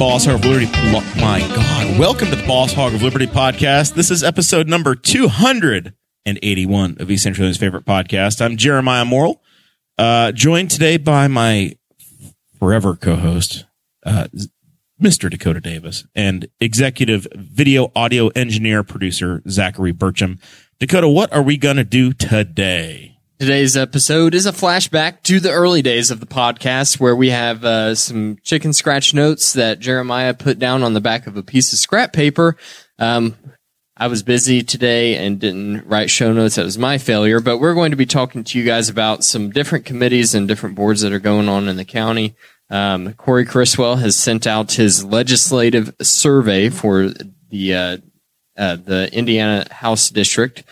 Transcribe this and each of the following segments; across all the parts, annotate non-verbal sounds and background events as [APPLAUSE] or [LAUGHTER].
Boss Hog of Liberty. My God. Welcome to the Boss Hog of Liberty podcast. This is episode number 281 of East Central's favorite podcast. I'm Jeremiah Morrell, uh, joined today by my forever co host, uh, Mr. Dakota Davis, and executive video audio engineer producer, Zachary Burcham. Dakota, what are we going to do today? Today's episode is a flashback to the early days of the podcast where we have uh, some chicken scratch notes that Jeremiah put down on the back of a piece of scrap paper. Um, I was busy today and didn't write show notes. That was my failure, but we're going to be talking to you guys about some different committees and different boards that are going on in the county. Um, Corey Criswell has sent out his legislative survey for the uh, uh, the Indiana House District.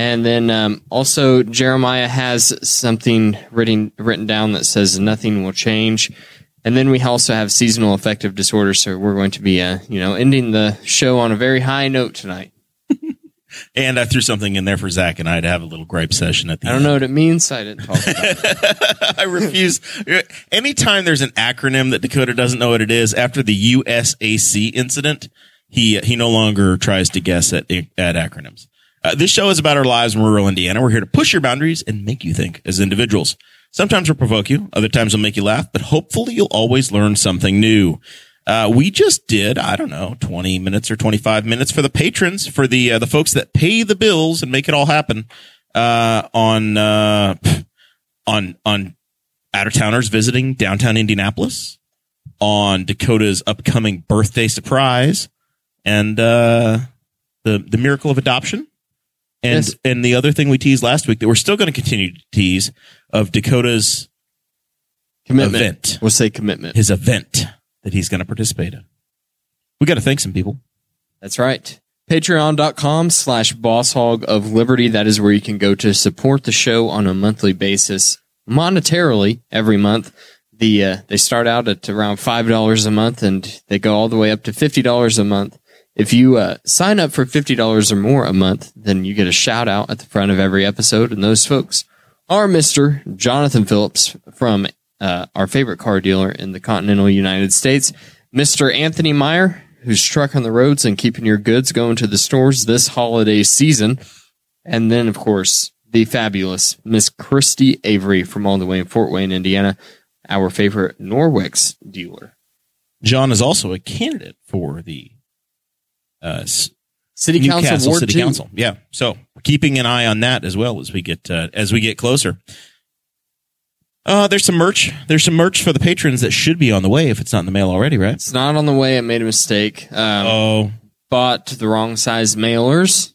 And then um, also Jeremiah has something written written down that says nothing will change. And then we also have seasonal affective disorder, so we're going to be, uh, you know, ending the show on a very high note tonight. [LAUGHS] And I threw something in there for Zach and I to have a little gripe session at the I don't know what it means. I didn't talk about it. [LAUGHS] I refuse. Anytime there's an acronym that Dakota doesn't know what it is, after the USAC incident, he he no longer tries to guess at at acronyms. Uh, this show is about our lives in rural Indiana. We're here to push your boundaries and make you think as individuals. Sometimes we'll provoke you, other times we'll make you laugh, but hopefully you'll always learn something new. Uh, we just did, I don't know, 20 minutes or 25 minutes for the patrons, for the, uh, the folks that pay the bills and make it all happen, uh, on, uh, on, on out of towners visiting downtown Indianapolis, on Dakota's upcoming birthday surprise, and, uh, the, the miracle of adoption. And, Yes. and the other thing we teased last week that we're still going to continue to tease of Dakota's Commitment. Event. We'll say commitment. his event that he's going to participate in. We got to thank some people. That's right. Patreon.com slash boss hog of liberty. That is where you can go to support the show on a monthly basis, monetarily every month. The uh, they start out at around five dollars a month, and they go all the way up to fifty dollars a month. If you uh, sign up for fifty dollars or more a month, then you get a shout out at the front of every episode, and those folks are Mister Jonathan Phillips from uh, our favorite car dealer in the continental United States, Mister Anthony Meyer, who's trucking the roads and keeping your goods going to the stores this holiday season. And then, of course, the fabulous Miss Christy Avery from all the way in Fort Wayne, Indiana, our favorite Norwex dealer. John is also a candidate for the uh, s- City Council New Castle Ward City 2. Council. Yeah, so we're keeping an eye on that as well as we get uh, as we get closer. Uh, there's some merch. There's some merch for the patrons that should be on the way if it's not in the mail already, right? It's not on the way. I made a mistake. Um, Oh, Bought the wrong size mailers.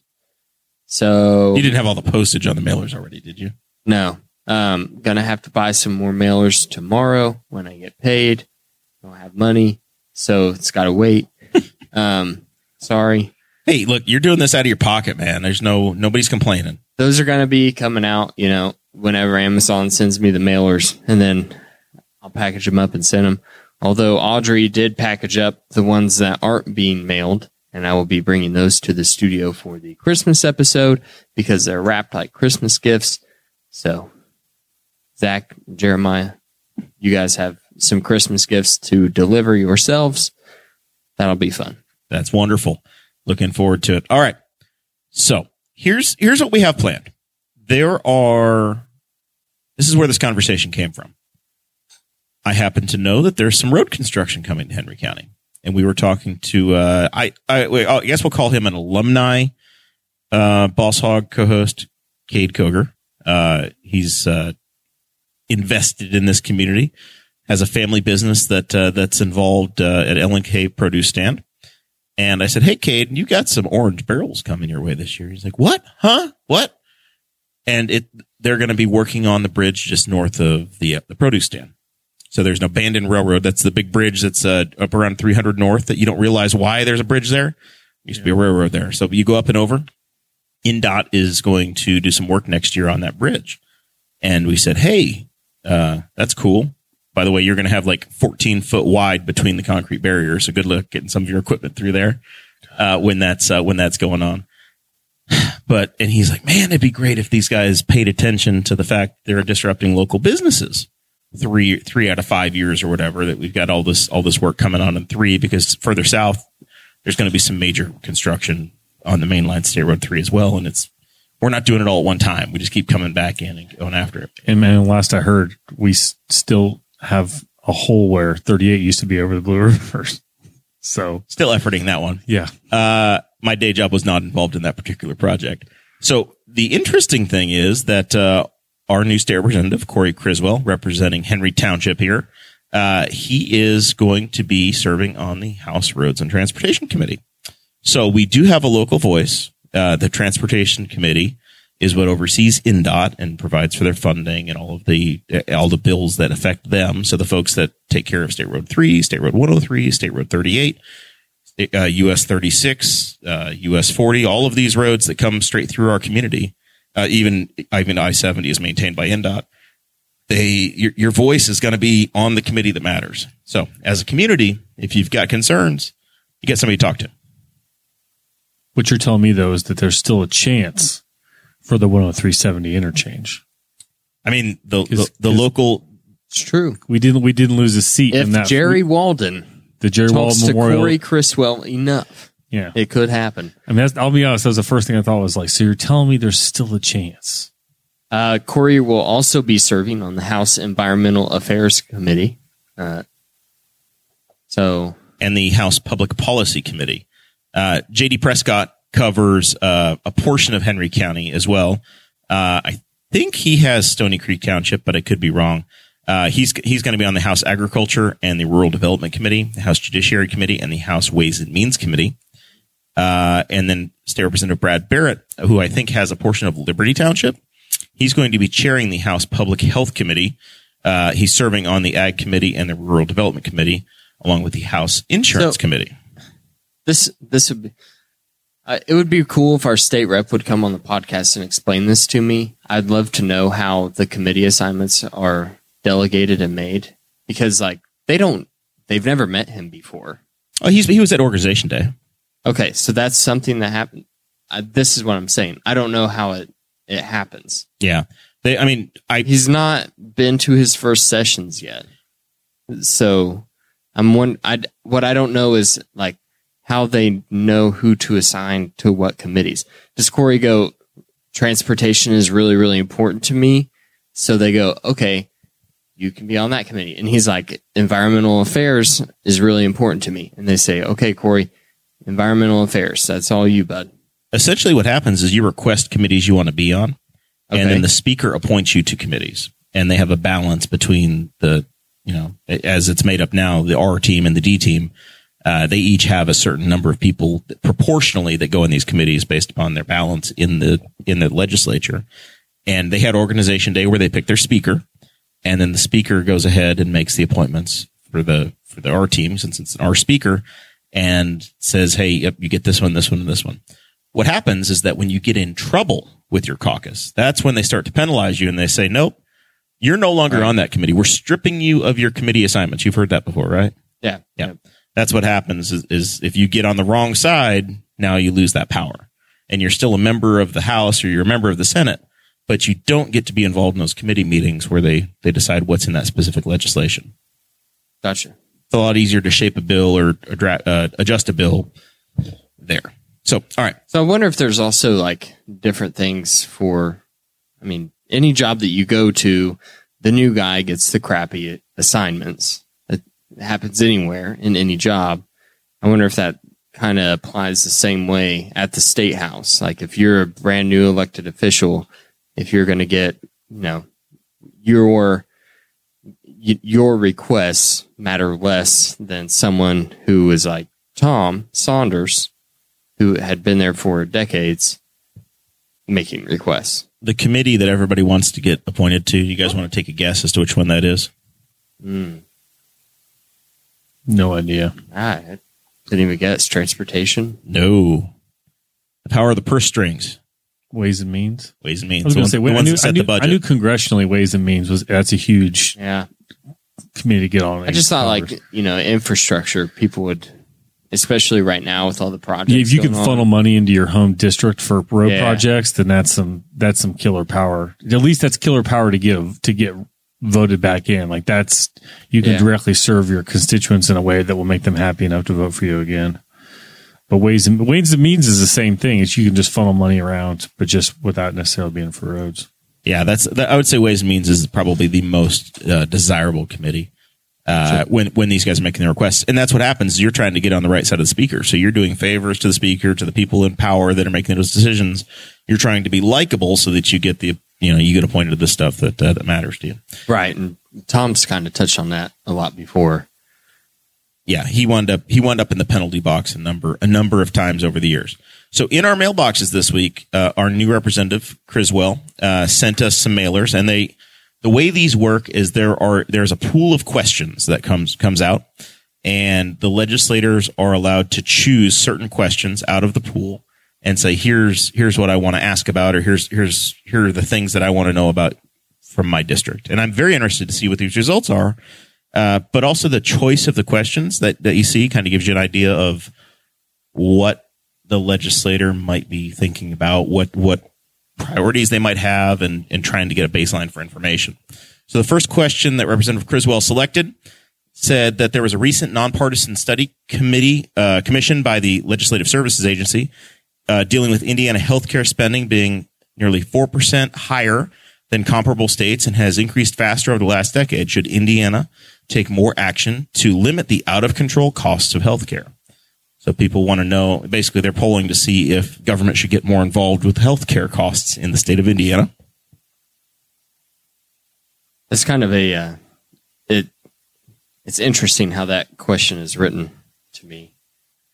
So you didn't have all the postage on the mailers already, did you? No. Um, gonna have to buy some more mailers tomorrow when I get paid. I don't have money, so it's gotta wait. [LAUGHS] um, sorry. Hey, look, you're doing this out of your pocket, man. There's no nobody's complaining. Those are gonna be coming out, you know, whenever Amazon sends me the mailers, and then I'll package them up and send them. Although Audrey did package up the ones that aren't being mailed, and I will be bringing those to the studio for the Christmas episode because they're wrapped like Christmas gifts. So, Zach, Jeremiah, you guys have some Christmas gifts to deliver yourselves. That'll be fun. That's wonderful. Looking forward to it. All right. So here's here's what we have planned. There are this is where this conversation came from. I happen to know that there's some road construction coming to Henry County. And we were talking to uh I I, wait, I guess we'll call him an alumni uh boss hog co-host, Cade Koger. Uh he's uh invested in this community, has a family business that uh, that's involved uh, at LNK Produce Stand And I said, Hey, Cade, you got some orange barrels coming your way this year. He's like, What? Huh? What? And it, they're going to be working on the bridge just north of the, uh, the produce stand. So there's an abandoned railroad. That's the big bridge that's uh, up around 300 north that you don't realize why there's a bridge there. Used to be a railroad there. So you go up and over. INDOT is going to do some work next year on that bridge. And we said, Hey, uh, that's cool. By the way, you're going to have like 14 foot wide between the concrete barriers. So good luck getting some of your equipment through there, uh, when that's, uh, when that's going on. [SIGHS] But, and he's like, man, it'd be great if these guys paid attention to the fact they're disrupting local businesses. Three, three out of five years or whatever that we've got all this, all this work coming on in three because further south, there's going to be some major construction on the main line, State Road 3 as well. And it's, we're not doing it all at one time. We just keep coming back in and going after it. And man, last I heard, we still have a hole where 38 used to be over the Blue River. [LAUGHS] So Still efforting that one. yeah, Uh, my day job was not involved in that particular project. So the interesting thing is that, uh, our new state representative, Corey Criswell, representing Henry Township here, uh, he is going to be serving on the House Roads and Transportation Committee. So we do have a local voice. Uh, the Transportation Committee is what oversees INDOT and provides for their funding and all of the all the bills that affect them. So the folks that take care of State Road 3, State Road 103, State Road 38, uh, US 36, uh, US 40, all of these roads that come straight through our community, uh, even, even I 70 is maintained by INDOT. They, your, your voice is going to be on the committee that matters. So as a community, if you've got concerns, you get somebody to talk to. what you're telling me though is that there's still a chance for the 10370 interchange. I mean, the, the, the local, It's true. We didn't we didn't lose a seat in that Jerry Walden the Jerry Wald talks to Memorial. Corey Criswell enough, yeah, it could happen. I mean, that's, I'll be honest. That was the first thing I thought was like, so you're telling me there's still a chance? Uh, Corey will also be serving on the House Environmental Affairs Committee. Uh, so and the House Public Policy Committee. Uh, JD Prescott covers uh, a portion of Henry County as well. Uh, I think he has Stony Creek Township, but I could be wrong. Uh, he's he's going to be on the House Agriculture and the Rural Development Committee, the House Judiciary Committee, and the House Ways and Means Committee. Uh, and then State Representative Brad Barrett, who I think has a portion of Liberty Township, he's going to be chairing the House Public Health Committee. Uh, he's serving on the Ag Committee and the Rural Development Committee, along with the House Insurance So- Committee. this this would be uh, it would be cool if our state rep would come on the podcast and explain this to me. I'd love to know how the committee assignments are delegated and made because like they don't they've never met him before. Oh, he's he was at Organization Day. Okay, so that's something that happened. Uh, this is what I'm saying. I don't know how it it happens. Yeah, they. I mean, I He's not been to his first sessions yet, so I'm one. I what I don't know is like how they know who to assign to what committees. Does Corey go? Transportation is really really important to me, so they go okay. You can be on that committee, and he's like, environmental affairs is really important to me, and they say, okay, Corey, environmental affairs. That's all you, bud. essentially what happens is you request committees you want to be on, Okay. and then the speaker appoints you to committees, and they have a balance between the you know as it's made up now the R team and the D team. Uh, they each have a certain number of people that- proportionally that go in these committees based upon their balance in the in the legislature. And they had organization day where they pick their speaker, and then the speaker goes ahead and makes the appointments for the for the R team since it's an R speaker, and says, "Hey, yep, you get this one, this one, and this one." What happens is that when you get in trouble with your caucus, that's when they start to penalize you, and they say, "Nope, you're no longer on that committee. We're stripping you of your committee assignments." You've heard that before, right? Yeah, Yeah. That's what happens is, is if you get on the wrong side, now you lose that power. And you're still a member of the House or you're a member of the Senate, but you don't get to be involved in those committee meetings where they, they decide what's in that specific legislation. Gotcha. It's a lot easier to shape a bill or uh, adjust a bill there. So, all right. So I wonder if there's also like different things for, I mean, any job that you go to, the new guy gets the crappy assignments. Happens anywhere in any job. I wonder if that kind of applies the same way at the state house. Like if you're a brand new elected official, if you're going to get, you know, your your requests matter less than someone who is like Tom Saunders, who had been there for decades, making requests. The committee that everybody wants to get appointed to. You guys want to take a guess as to which one that is? Hmm. No idea. Ah, I didn't even guess transportation. No. The power of the purse strings. Ways and Means. Ways and means. I was going to ones- say, the wait, I knew, set I, knew, the budget. I knew congressionally Ways and Means was that's a huge Yeah, committee to get on. I just thought Congress. like you know infrastructure people would, especially right now with all the projects. Yeah, if you can on. funnel money into your home district for road Yeah. projects, then that's some that's some killer power. At least that's killer power to give to get voted back in. Like that's you can Yeah. directly serve your constituents in a way that will make them happy enough to vote for you again. But ways and ways and means is the same thing. It's you can just funnel money around, but just without necessarily being for roads. Yeah, that's that, I would say Ways and Means is probably the most uh, desirable committee uh, when when these guys are making their requests, and that's what happens. You're trying to get on the right side of the speaker, so you're doing favors to the speaker, to the people in power that are making those decisions. You're trying to be likable so that you get the you know you get appointed to the stuff that uh, that matters to you. right, and Tom's kind of touched on that a lot before. yeah, he wound up he wound up in the penalty box a number a number of times over the years. So in our mailboxes this week, uh, our new representative Criswell uh, sent us some mailers, and they the way these work is there are there's a pool of questions that comes comes out, and the legislators are allowed to choose certain questions out of the pool and say here's here's what I want to ask about, or here's here's here are the things that I want to know about from my district, and I'm very interested to see what these results are uh, but also the choice of the questions that, that you see kind of gives you an idea of what the legislator might be thinking about, what what priorities they might have, and, and trying to get a baseline for information. So the first question that Representative Criswell selected said that there was a recent nonpartisan study committee uh, commissioned by the Legislative Services Agency uh, dealing with Indiana healthcare spending being nearly 4% higher than comparable states and has increased faster over the last decade. Should Indiana take more action to limit the out of control costs of healthcare? So people want to know, basically they're polling to see if government should get more involved with healthcare costs in the state of Indiana. It's kind of a uh, it. It's interesting how that question is written to me.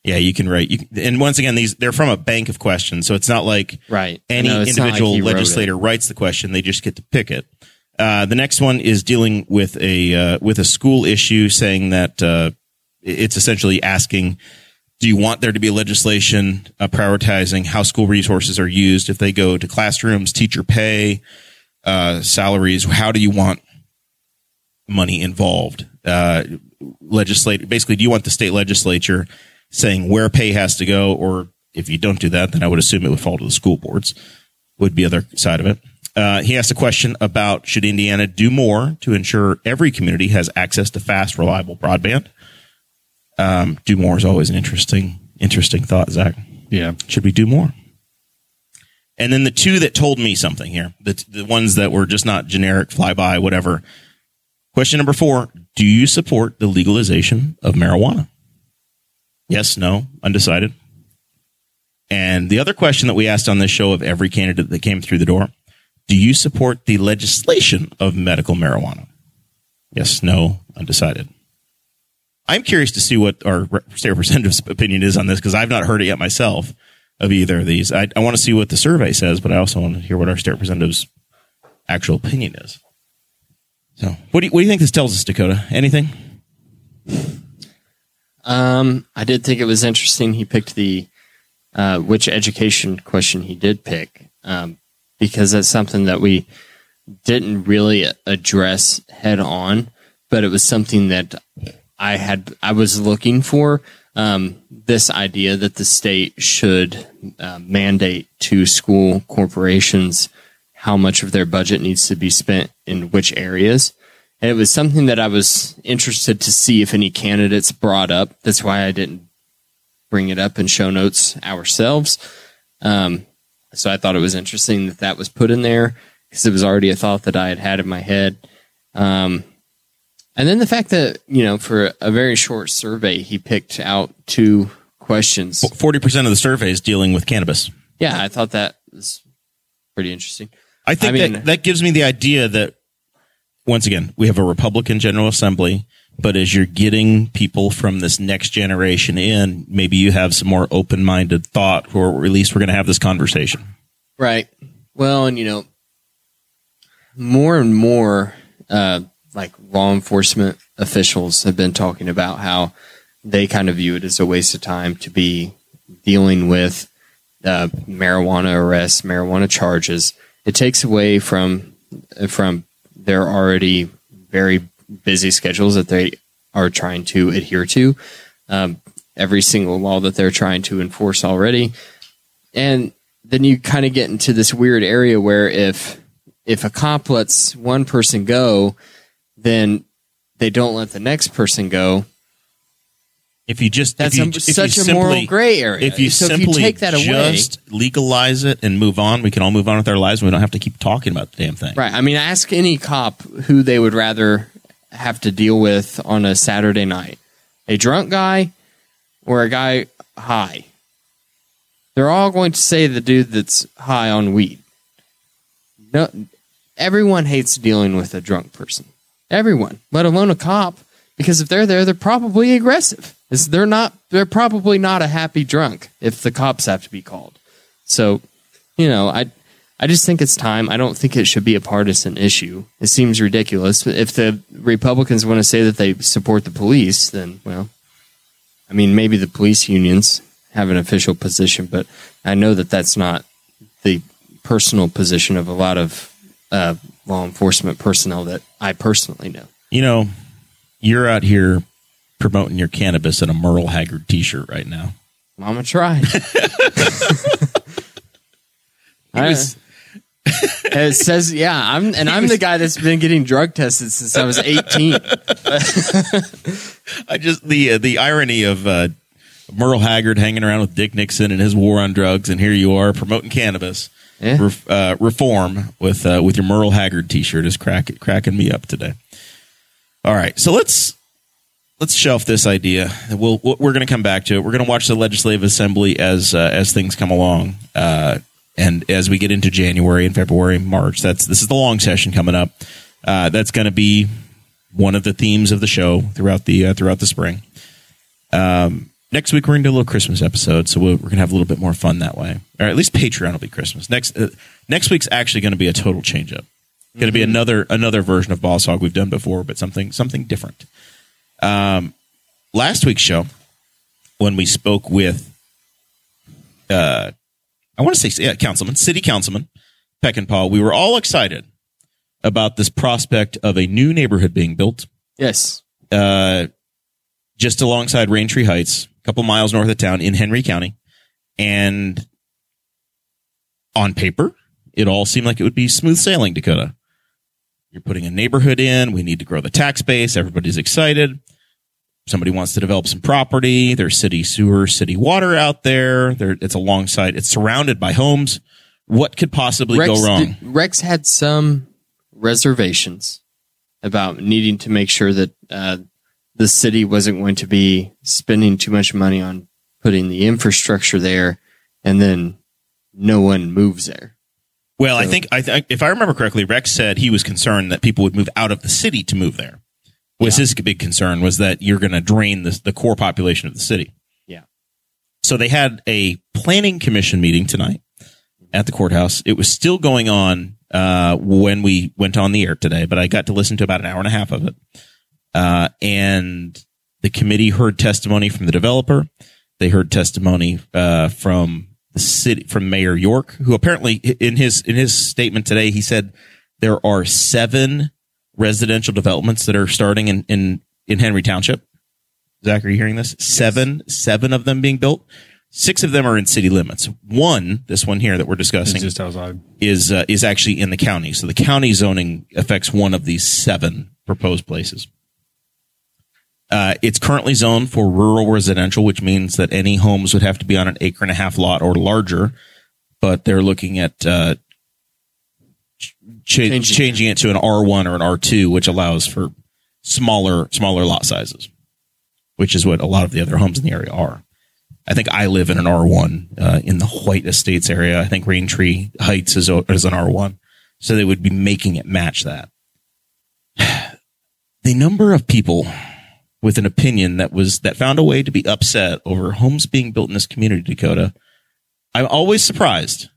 Yeah, you can write. You can, and once again, these they're from a bank of questions, so it's not like Right. any I know, it's not like individual it. legislator writes the question; they just get to pick it. Uh, the next one is dealing with a uh, with a school issue, saying that uh, it's essentially asking, "Do you want there to be legislation uh, prioritizing how school resources are used if they go to classrooms, teacher pay, uh, salaries? How do you want money involved? Uh, legislate basically, do you want the state legislature saying where pay has to go, or if you don't do that, then I would assume it would fall to the school boards. Would be other side of it. Uh, he asked a question about should Indiana do more to ensure every community has access to fast, reliable broadband. Um, do more is always an interesting, interesting thought, Zach. Yeah. Should we do more? And then the two that told me something here, the, the ones that were just not generic, flyby, whatever. Question number four Do you support the legalization of marijuana? Yes, no, undecided. And the other question that we asked on this show of every candidate that came through the door Do you support the legislation of medical marijuana? Yes, no, undecided. I'm curious to see what our state representative's [LAUGHS] opinion is on this because I've not heard it yet myself of either of these. I, I want to see what the survey says, but I also want to hear what our state representative's actual opinion is. So, what do you, what do you think this tells us, Dakota? Anything? Um, I did think it was interesting. He picked the uh, which education question he did pick um, because that's something that we didn't really address head on, but it was something that I had I was looking for. Um, this idea that the state should uh, mandate to school corporations how much of their budget needs to be spent in which areas. And it was something that I was interested to see if any candidates brought up. That's why I didn't bring it up in show notes ourselves. Um, so I thought it was interesting that that was put in there because it was already a thought that I had had in my head. Um, and then the fact that, you know, for a very short survey, he picked out two questions. 40% of the survey is dealing with cannabis. Yeah, I thought that was pretty interesting. I think I mean- that, that gives me the idea that once again, we have a Republican General Assembly But as you're getting people from this next generation in, maybe you have some more open minded thought, or at least we're going to have this conversation. Right. Well, and you know, more and more, uh, like law enforcement officials have been talking about how they kind of view it as a waste of time to be dealing with uh, marijuana arrests, marijuana charges. It takes away from from their already very busy schedules that they are trying to adhere to. Um, every single law that they're trying to enforce already, and then you kind of get into this weird area where if if a cop lets one person go, then they don't let the next person go. If you just That's if you, a, such a simply- moral gray area. If you so simply if you take that away, just legalize it and move on, we can all move on with our lives. and We don't have to keep talking about the damn thing. right? I mean, ask any cop who they would rather have to deal with on a Saturday night: a drunk guy or a guy high. They're all going to say the dude that's high on weed. No, everyone hates dealing with a drunk person. Everyone, let alone a cop, because if they're there, they're probably aggressive. It's- They're not. They're probably not a happy drunk if the cops have to be called. So, you know, I, I just think it's time. I don't think it should be a partisan issue. It seems ridiculous. If the Republicans want to say that they support the police, then well, I mean, maybe the police unions have an official position, but I know that that's not the personal position of a lot of uh, law enforcement personnel that I personally know. You know, you're out here promoting your cannabis in a Merle Haggard T-shirt right now. Mama tried. [LAUGHS] I- was- [LAUGHS] it says, yeah, I'm, and I'm the guy that's been getting drug tested since I was 18. [LAUGHS] I just the uh, the irony of uh, Merle Haggard hanging around with Dick Nixon and his war on drugs, and here you are promoting cannabis Yeah. ref, uh, reform with uh, with your Merle Haggard T-shirt is crack, cracking me up today. All right, so let's let's shelf this idea. We'll we're going to come back to it. We're going to watch the legislative assembly as uh, as things come along, uh, and as we get into January and February, March. That's this is the long session coming up. Uh, that's going to be one of the themes of the show throughout the uh, throughout the spring. Um, next week we're going to do a little Christmas episode, so we're, we're going to have a little bit more fun that way, or at least Patreon will be Christmas. Next uh, next week's actually going to be a total change up. Going to be another another version of Boss Hog we've done before, but something something different. Um, last week's show, when we spoke with, uh, I want to say yeah, councilman, city councilman Peckinpah, we were all excited about this prospect of a new neighborhood being built Yes. uh, just alongside Raintree Heights, a couple miles north of town in Henry County. And on paper, it all seemed like it would be smooth sailing, Dakota. You're putting a neighborhood in. We need to grow the tax base. Everybody's excited. Somebody wants to develop some property. There's city sewer, city water out there. There, it's alongside, it's surrounded by homes. What could possibly Rex, go wrong? did- Rex had some reservations about needing to make sure that uh, the city wasn't going to be spending too much money on putting the infrastructure there, and then no one moves there. Well, I think I th- if I remember correctly, Rex said he was concerned that people would move out of the city to move there. Was his big concern was that you're going to drain the the core population of the city. Yeah. So they had a planning commission meeting tonight at the courthouse. It was still going on uh, when we went on the air today, but I got to listen to about an hour and a half of it. Uh, and the committee heard testimony from the developer. They heard testimony uh, from the city, from Mayor York, who apparently in his in his statement today he said there are seven residential developments that are starting in in in Henry Township. Zach, are you hearing this? Seven, seven of them being built. Six of them are in city limits. One, this one here that we're discussing, is uh, is actually in the county. So the county zoning affects one of these seven proposed places. Uh, it's currently zoned for rural residential, which means that any homes would have to be on an acre and a half lot or larger. But they're looking at uh, ch- Changing. changing it to an R one or an R two, which allows for smaller smaller lot sizes, which is what a lot of the other homes in the area are. I think I live in an R1 uh, in the White Estates area. I think Rain Tree Heights is, is an R1. So they would be making it match that. [SIGHS] the number of people with an opinion that was that found a way to be upset over homes being built in this community, Dakota. I'm always surprised.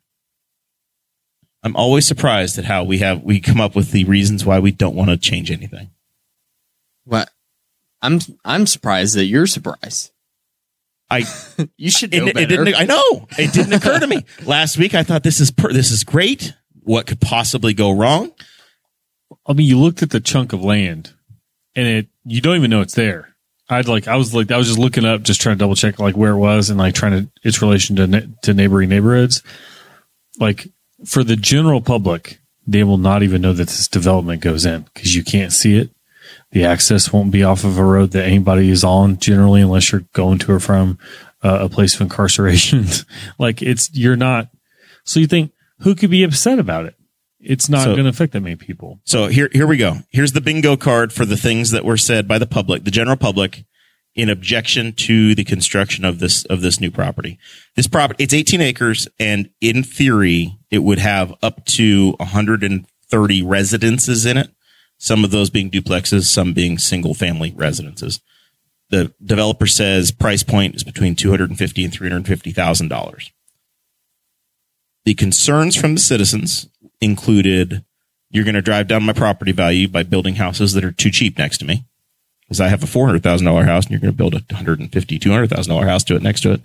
I'm always surprised at how we have we come up with the reasons why we don't want to change anything. What? I'm I'm surprised that you're surprised. I [LAUGHS] You should know it better. didn't I know it didn't occur to me last week. I thought this is per, this is great. What could possibly go wrong? I mean, you looked at the chunk of land, and it you don't even know it's there. I'd like I was like I was just looking up, just trying to double check like where it was and like trying to its relation to ne- to neighboring neighborhoods. Like for the general public, they will not even know that this development goes in because you can't see it. The access won't be off of a road that anybody is on generally, unless you're going to or from uh, a place of incarceration. [LAUGHS] like it's you're not. So you think who could be upset about it? It's not So- going to affect that many people. So here, here we go. Here's the bingo card for the things that were said by the public, the general public, in objection to the construction of this of this new property. This property, it's 18 acres, and in theory, it would have up to 130 residences in it. Some of those being duplexes, some being single family residences. The developer says price point is between 250 and 350 thousand dollars. The concerns from the citizens included you're going to drive down my property value by building houses that are too cheap next to me. Because I have a four hundred thousand dollar house, and you're going to build a one hundred and fifty, two hundred thousand dollar house to it next to it.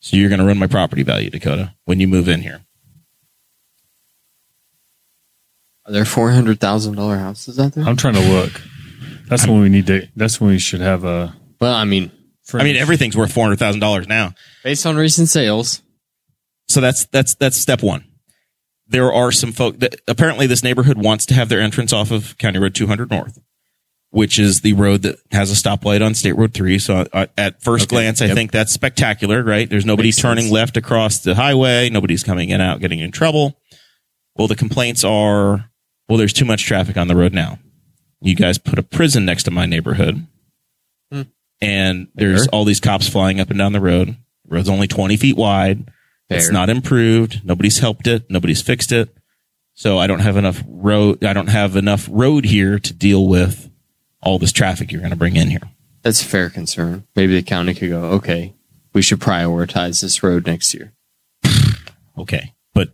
So you're going to run my property value, Dakota, when you move in here. Are there four hundred thousand dollar houses out there? I'm trying to look. That's when we need to. That's when we should have a. well, I mean, I mean, everything's worth four hundred thousand dollars now. based on recent sales, So that's that's that's step one. There are some folk that apparently this neighborhood wants to have their entrance off of County Road 200 North, which is the road that has a stoplight on State Road 3. So uh, at first Okay. glance, I Yep. think that's spectacular, right? There's nobody Makes turning sense. left across the highway. Nobody's coming in and out, getting in trouble. Well, the complaints are, well, there's too much traffic on the road now. You guys put a prison next to my neighborhood, Hmm. and there's Fair. all these cops flying up and down the road. The road's only 20 feet wide. It's not improved. Nobody's helped it. Nobody's fixed it. So I don't have enough road. I don't have enough road here to deal with all this traffic you're going to bring in here. that's a fair concern. Maybe the county could go, okay, we should prioritize this road next year. [SIGHS] Okay. But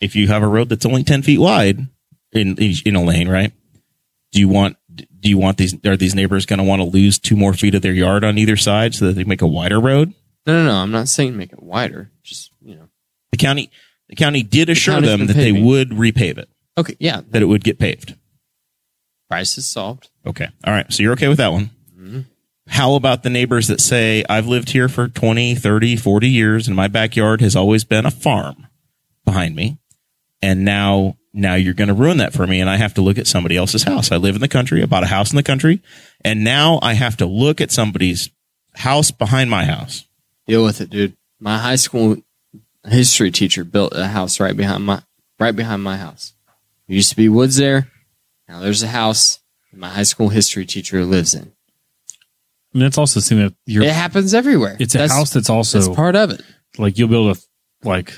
if you have a road that's only 10 feet wide in, in, a lane, right? Do you want, do you want these, are these neighbors going to want to lose two more feet of their yard on either side so that they make a wider road? No, no, no. I'm not saying make it wider. Just you know. The county, the county did assure them that they would repave it, Okay, yeah. that it would get paved. Price is solved. Okay. All right. So you're okay with that one. Mm-hmm. How about the neighbors that say, I've lived here for 20, 30, 40 years and my backyard has always been a farm behind me. And now, now you're going to ruin that for me. And I have to look at somebody else's house. I live in the country, I bought a house in the country. And now I have to look at somebody's house behind my house. Deal with it, dude. My high school history teacher built a house right behind my right behind my house. There used to be woods there. Now there's a house my high school history teacher lives in. I mean, that's also the thing that you're. It happens everywhere. it's a That's- house that's also That's part of it. like you'll be able to like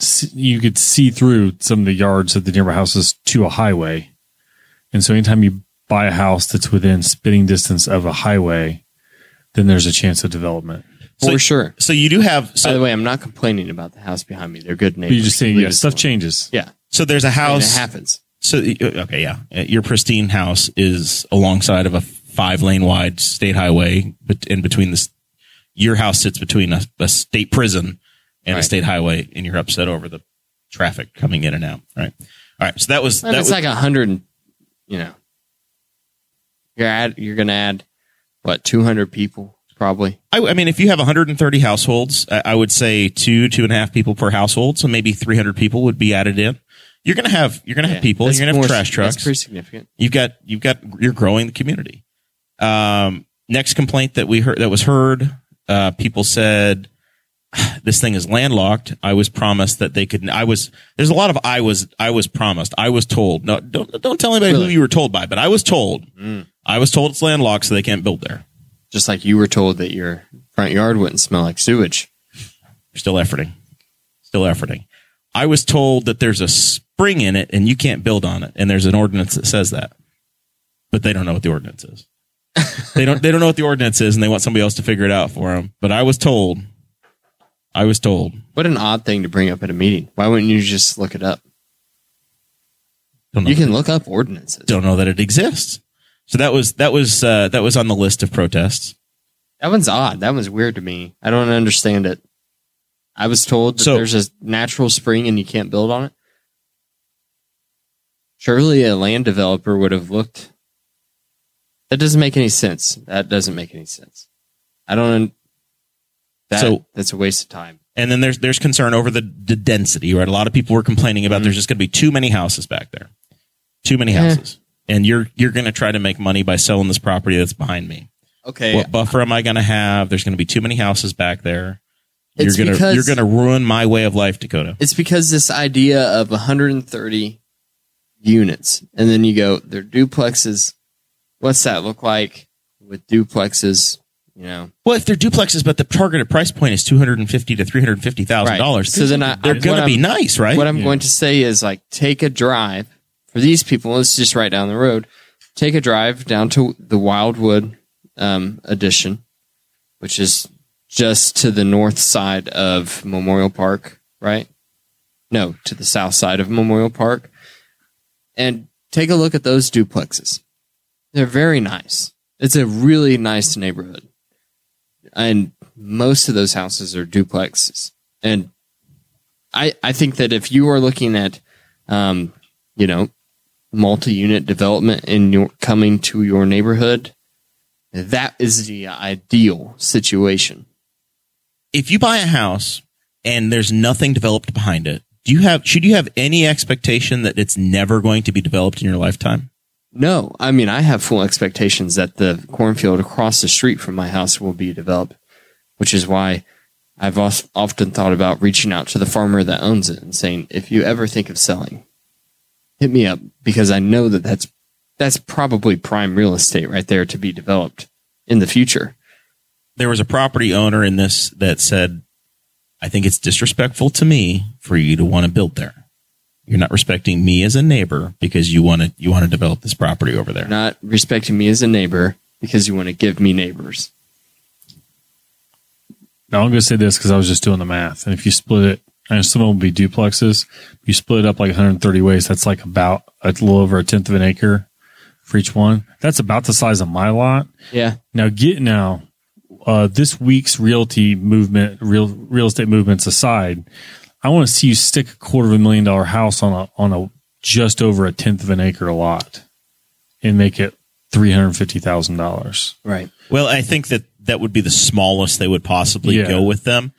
see, you could see through some of the yards of the nearby houses to a highway, and so anytime you buy a house that's within spitting distance of a highway, then there's a chance of development. So- For sure. So you do have, By the way, I'm not complaining about the house behind me. They're good But neighbors. you're just saying, yeah, stuff changes. Yeah. so there's a mean, house. it happens. So okay, yeah, Uh, your pristine house is alongside of a five lane wide state highway, but in between this, your house sits between a, a state prison and a state highway, and you're upset over the traffic coming in and out. Right. All right. So that was And that it's was, like a hundred, you know, you're add, you're going to add what, 200 people probably. I, I mean, if you have 130 households, I, I would say two two and a half people per household, so maybe 300 people would be added in. You're gonna have you're gonna have Yeah, people. You're gonna have trash trucks. That's pretty significant. you've got you've got you're growing the community. Um, next complaint that we heard that was heard, uh, people said [SIGHS] this thing is landlocked. I was promised that they could. I was there's a lot of I was I was promised. I was told. No, don't don't tell anybody who you were told by, but I was told. Mm. I was told it's landlocked, so they can't build there. Just like you were told that your front yard wouldn't smell like sewage. You're still efforting, still efforting. I was told that there's a spring in it and you can't build on it, and there's an ordinance that says that, but they don't know what the ordinance is. [LAUGHS] they don't they don't know what the ordinance is, and they want somebody else to figure it out for them. But I was told, I was told, What an odd thing to bring up at a meeting. Why wouldn't you just look it up? You can look up ordinances. don't know that it exists. So that was that was uh, that was on the list of protests. That one's odd. That one's weird to me. I don't understand it. I was told that So- there's a natural spring and you can't build on it. Surely a land developer would have looked. That doesn't make any sense. That doesn't make any sense. I don't. That, So- that's a waste of time. And then there's there's concern over the, the density, right? A lot of people were complaining about mm-hmm. there's just going to be too many houses back there, too many houses, and you're you're going to try to make money by selling this property that's behind me. Okay. What buffer am I going to have? There's going to be too many houses back there. It's you're gonna because- you're gonna ruin my way of life, Dakota. It's because this idea of 130 units, and then you go, they're duplexes. What's that look like with duplexes? You know, Well, if they're duplexes, but the targeted price point is two hundred and fifty to three hundred fifty thousand dollars, So then I- they're going to be nice, right? what I'm going to say is like take a drive for these people. Let's just right down the road. Take a drive down to the Wildwood um, addition, which is just to the north side of Memorial Park, right? No, to the south side of Memorial Park, and take a look at those duplexes. They're very nice. It's a really nice neighborhood, and most of those houses are duplexes. And I, I think that if you are looking at, um, you know, multi-unit development in your coming to your neighborhood, that is the ideal situation. if you buy a house and there's nothing developed behind it, do you have should you have any expectation that it's never going to be developed in your lifetime? No, I mean I have full expectations that the cornfield across the street from my house will be developed, which is why I've often thought about reaching out to the farmer that owns it and saying, if you ever think of selling, hit me up because I know that that's that's probably prime real estate right there to be developed in the future. There was a property owner in this that said, "I think it's disrespectful to me for you to want to build there. You're not respecting me as a neighbor because you want to you want to develop this property over there." Not respecting me as a neighbor because you want to give me neighbors. Now I'm going to say this because I was just doing the math, and if you split it, and some of them will be duplexes. You split it up like 130 ways. That's like about a little over a tenth of an acre for each one. That's about the size of my lot. Yeah. Now get now uh, this week's realty movement, real real estate movements aside, I want to see you stick a quarter of a million dollar house on a on a just over a tenth of an acre lot and make it three hundred fifty thousand dollars. Right. Well, I think that that would be the smallest they would possibly Yeah. go with them.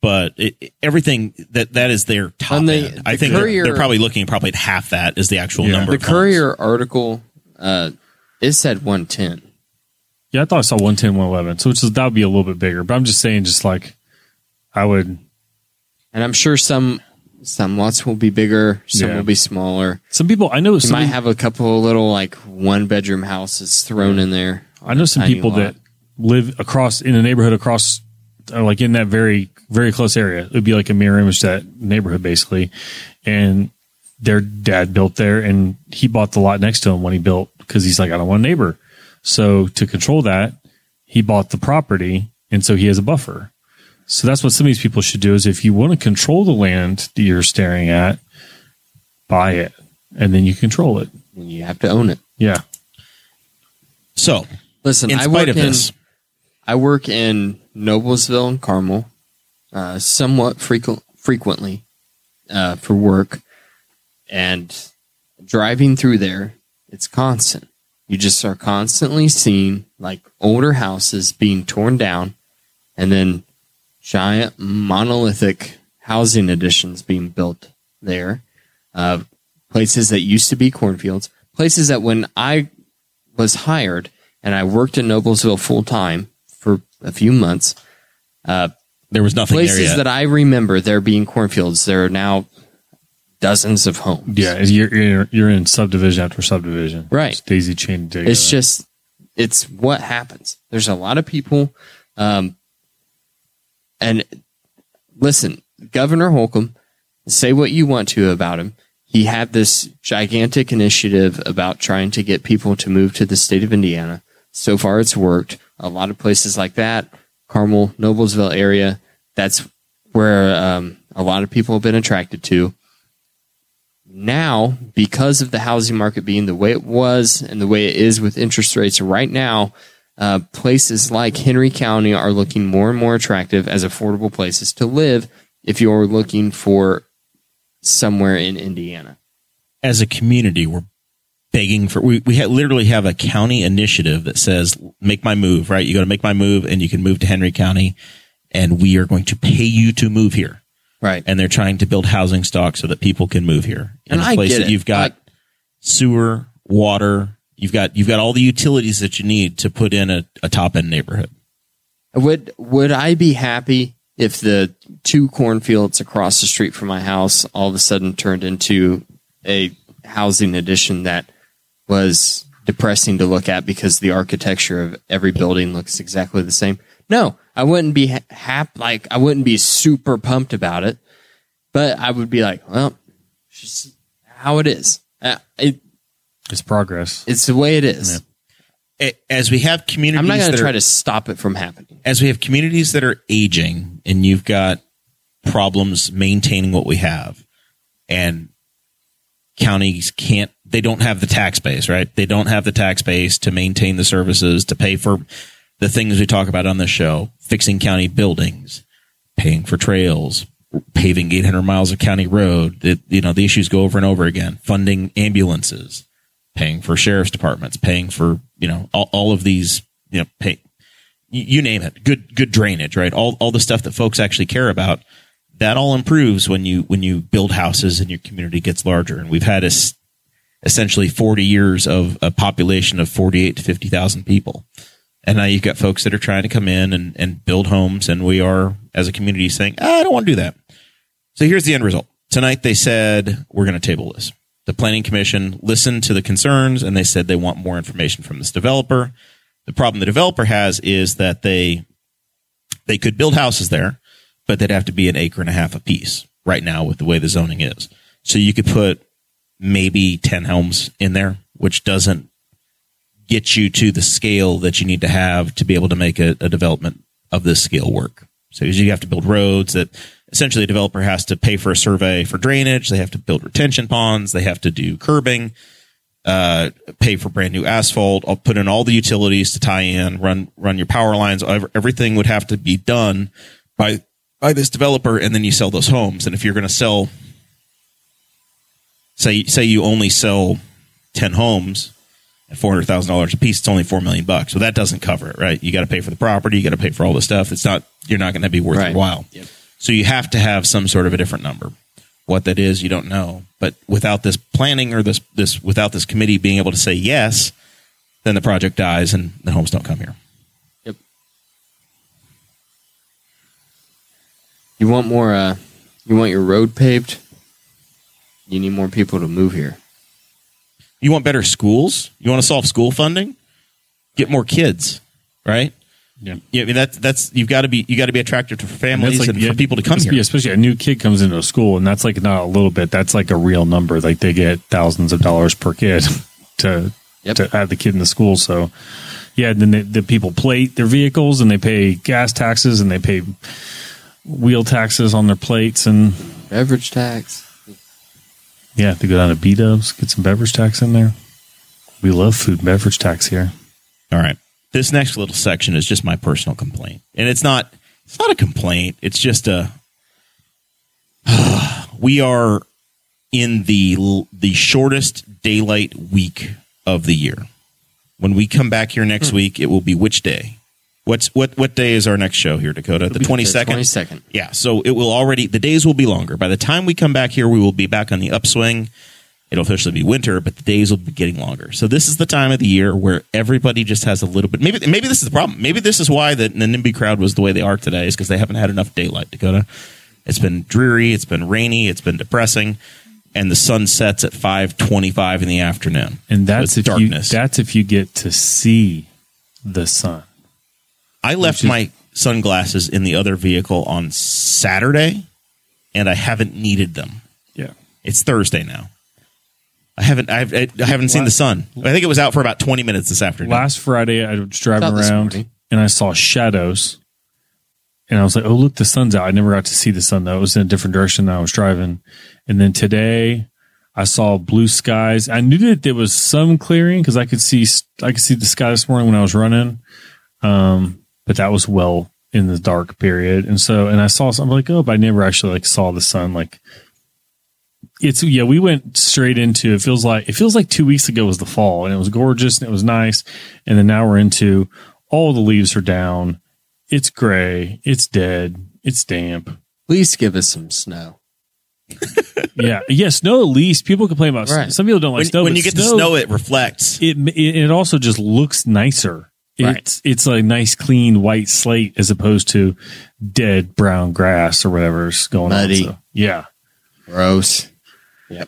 But it, it- everything that that is their top On the- end. I the think they're, they're probably looking probably at half that is the actual Yeah. number. The of homes. Courier article, uh, it said 110. Yeah, I thought I saw 110, 111. So which is, that would be a little bit bigger. But I'm just saying, just like I would, And I'm sure some some lots will be bigger, some Yeah. will be smaller. some people, I know You some, might have a couple of little like one bedroom houses thrown in there. I know some people lot. that live across in a neighborhood across, uh, like in that very, very close area. It would be like a mirror image to that neighborhood basically. And their dad built there and he bought the lot next to him when he built because he's like, I don't want a neighbor. So to control that, he bought the property and so he has a buffer. So that's what some of these people should do is if you want to control the land that you're staring at, buy it and then you control it. and you have to own it. Yeah. So, Listen, in I work of in this, I work in Noblesville and Carmel, uh, somewhat frequent frequently uh, for work, and driving through there, it's constant. You just are constantly seeing like older houses being torn down, and then giant monolithic housing additions being built there. Uh, places that used to be cornfields, places that when I was hired and I worked in Noblesville full time for a few months. Uh, there was nothing there places that I remember there being cornfields, there are now dozens of homes. Yeah, you're you're, you're in subdivision after subdivision, Right. It's daisy together. It's just, it's what happens. There's a lot of people. Um, and listen, Governor Holcomb, say what you want to about him. He had this gigantic initiative about trying to get people to move to the state of Indiana. so far it's worked. A lot of places like that, Carmel, Noblesville area, that's where um, a lot of people have been attracted to. Now, because of the housing market being the way it was and the way it is with interest rates right now, uh, places like Henry County are looking more and more attractive as affordable places to live if you're looking for somewhere in Indiana. As a community, we're begging for we, we ha- literally have a county initiative that says make my move right you go to make my move and you can move to henry county and we are going to pay you to move here Right. and they're trying to build housing stock so that people can move here in And a I place that you've got Like- sewer water you've got you've got all the utilities that you need to put in a, a top end neighborhood Would would I be happy if the two cornfields across the street from my house all of a sudden turned into a housing addition that was depressing to look at because the architecture of every building looks exactly the same? No, I wouldn't be ha- hap- like I wouldn't be super pumped about it, but I would be like, well, it's just how it is. Uh, it, It's progress. it's the way it is. A- as we have communities I'm not going to try are- to stop it from happening. as we have communities that are aging and you've got problems maintaining what we have and counties can't they don't have the tax base right they don't have the tax base to maintain the services to pay for the things we talk about on this show fixing county buildings paying for trails paving 800 miles of county road it, you know the issues go over and over again. Funding ambulances paying for sheriff's departments paying for you know all, all of these you know pay, you name it. Good good drainage right? All all the stuff that folks actually care about that all improves when you when you build houses and your community gets larger. And we've had es- essentially 40 years of a population of 48 to 50,000 people and now you've got folks that are trying to come in and, and build homes and we are as a community saying "Ah, I don't want to do that. So here's the end result. Tonight they said we're going to table this. The planning commission listened to the concerns and they said they want more information from this developer. The problem the developer has is that they they could build houses there, but they'd have to be an acre and a half apiece right now with the way the zoning is. So you could put maybe 10 homes in there, which doesn't get you to the scale that you need to have to be able to make a, a development of this scale work. So you have to build roads that essentially a developer has to pay for a survey for drainage. They have to build retention ponds. They have to do curbing uh, pay for brand new asphalt. I'll put in all the utilities to tie in, run run your power lines. Everything would have to be done by by this developer, and then you sell those homes. And if you're going to sell, say say you only sell ten homes at four hundred thousand dollars a piece, it's only four million bucks. So that doesn't cover it, right? You got to pay for the property, you got to pay for all the stuff. It's not you're not going to be worth Right. your while. So you have to have some sort of a different number. What that is, you don't know. But without this planning or this this without this committee being able to say yes, then the project dies and the homes don't come here. Yep. You want more? Uh, you want your road paved? You need more people to move here. You want better schools? You want to solve school funding? Get more kids, right? Yeah. Yeah, I mean that's that's you've got to be you got to be attractive to And families that's and yeah, for people to come especially- here. Especially a new kid comes into a school, and that's like not a little bit. That's like a real number. Like they get thousands of dollars per kid [LAUGHS] to Yep. to have the kid in the school. So yeah, then the, the people plate their vehicles, and they pay gas taxes, and they pay wheel taxes on their plates, and Beverage tax. Yeah, to go down to B Dubs, get some beverage tax in there. We love food and beverage tax here. All right. This next little section is just my personal complaint. And it's not it's not a complaint. It's just a [SIGHS] we are in the the shortest daylight week of the year. When we come back here next hmm. week, it will be which day? What's what what day is our next show here, Dakota? The twenty second. Twenty second. Yeah, so it will already the days will be longer. By the time we come back here, we will be back on the upswing. It'll officially be winter, but the days will be getting longer. So this is the time of the year where everybody just has a little bit. Maybe maybe this is the problem. Maybe this is why the, the NIMBY crowd was the way they are today, is because they haven't had enough daylight. Dakota, it's been dreary, it's been rainy, it's been depressing, and the sun sets at five twenty five in the afternoon. And that's So if darkness. you that's if you get to see the sun. I left is- my sunglasses in the other vehicle on Saturday, and I haven't needed them. Yeah. It's Thursday now. I haven't. I've, I haven't seen the sun. I think it was out for about twenty minutes this afternoon. Last Friday, I was driving Thought this around morning. and I saw shadows. And I was like, oh, look, the sun's out. I never got to see the sun, though. It was in a different direction than I was driving. And then today, I saw blue skies. I knew that there was some clearing because I could see I could see the sky this morning when I was running. Um, but that was well in the dark period. And so, and I saw something like, oh, but I never actually like saw the sun. Like, it's yeah, we went straight into it feels like it feels like two weeks ago was the fall and it was gorgeous and it was nice. And then now we're into all the leaves are down. It's gray. It's dead. It's damp. Please give us some snow. [LAUGHS] Yeah. yeah. Snow at least. People complain about snow. Right. Some people don't like when, snow. when you get the snow, it reflects. it, it it also just looks nicer. Right. It's it's a nice clean white slate as opposed to dead brown grass or whatever's going Muddy. on. So, yeah. Gross.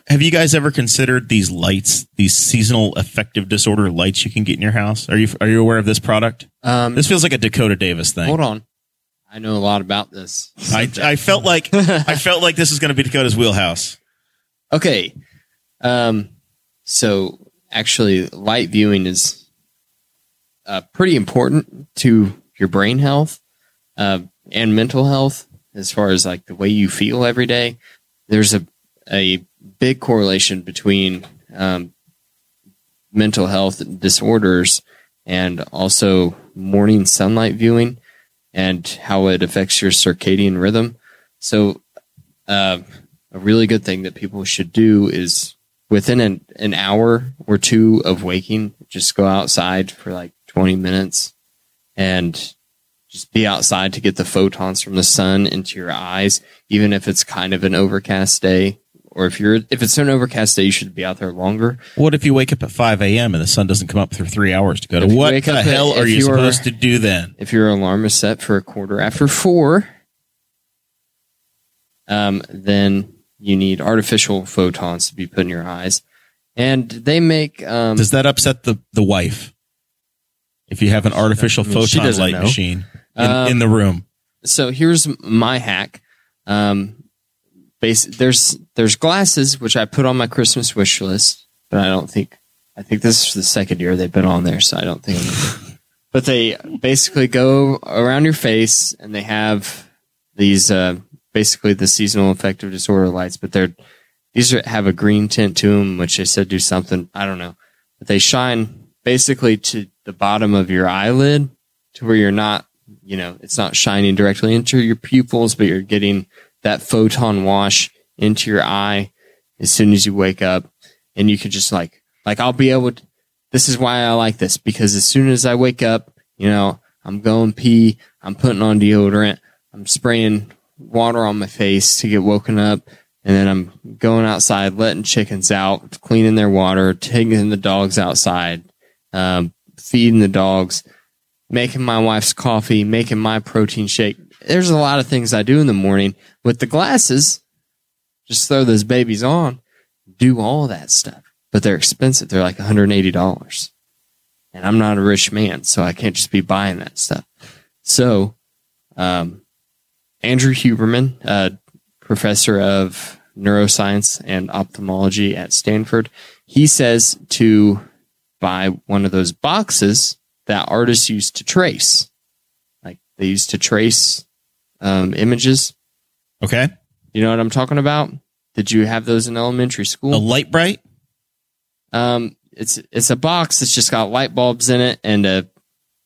Have you guys ever considered these lights, these seasonal affective disorder lights you can get in your house? Are you are you aware of this product? Um, This feels like a Dakota Davis thing. hold on. I know a lot about this. I, I felt like [LAUGHS] I felt like this was going to be Dakota's wheelhouse. Okay. Um, so actually, light viewing is uh, pretty important to your brain health uh, and mental health as far as like the way you feel every day. There's a, a big correlation between um, mental health disorders and also morning sunlight viewing and how it affects your circadian rhythm. So, uh, a really good thing that people should do is within an, an hour or two of waking, just go outside for like 20 minutes and just be outside to get the photons from the sun into your eyes, even if it's kind of an overcast day. Or if you're if it's an overcast day, you should be out there longer. What if you wake up at five a.m. and the sun doesn't come up for three hours to go to? What the up at- hell are you you supposed to do then? If your alarm is set for a quarter after four, um, then you need artificial photons to be put in your eyes, and they make um, Does that upset the the wife? If you have an artificial photon light know. machine in, Um, in the room, so here's my hack. Um, base, there's there's glasses which I put on my Christmas wish list, but I don't think I think this is the second year they've been on there, so I don't think. [LAUGHS] But they basically go around your face, and they have these uh, basically the seasonal affective disorder lights, but they're these are, have a green tint to them, which they said do something. I don't know, but they shine basically to the bottom of your eyelid to where you're not you know, it's not shining directly into your pupils, but you're getting that photon wash into your eye as soon as you wake up. And you could just like, like I'll be able to, this is why I like this because as soon as I wake up, you know, I'm going pee, I'm putting on deodorant, I'm spraying water on my face to get woken up. And then I'm going outside, letting chickens out, cleaning their water, taking the dogs outside, um, feeding the dogs, making my wife's coffee, making my protein shake. There's a lot of things I do in the morning with the glasses. Just throw those babies on, do all that stuff. But they're expensive. They're like $180. And I'm not a rich man, so I can't just be buying that stuff. So, um, Andrew Huberman, uh, professor of neuroscience and ophthalmology at Stanford, he says to buy one of those boxes that artists used to trace. Like they used to trace um, images. okay, You know what I'm talking about? Did you have those in elementary school? a Lite-Brite. Um, it's it's a box that's just got light bulbs in it and a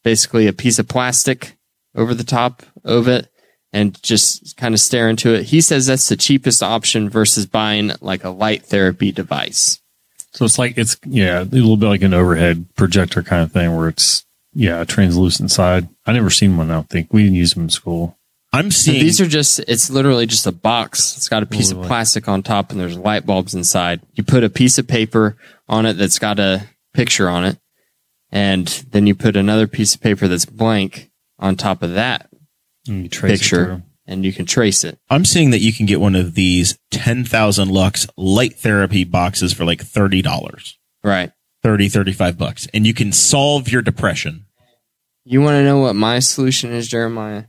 basically a piece of plastic over the top of it, and just kind of stare into it. He says that's the cheapest option versus buying like a light therapy device. So it's like it's yeah, a little bit like an overhead projector kind of thing where it's yeah, a translucent side. I never seen one. I don't think we didn't use them in school. I'm So seeing these are just it's literally just a box. It's got a oh, piece of plastic on top and there's light bulbs inside. You put a piece of paper on it that's got a picture on it. And then you put another piece of paper that's blank on top of that And you trace picture through. And you can trace it. I'm seeing that you can get one of these 10,000 lux light therapy boxes for like $30, Right. 30, 35 bucks. And you can solve your depression. You want to know what my solution is, Jeremiah?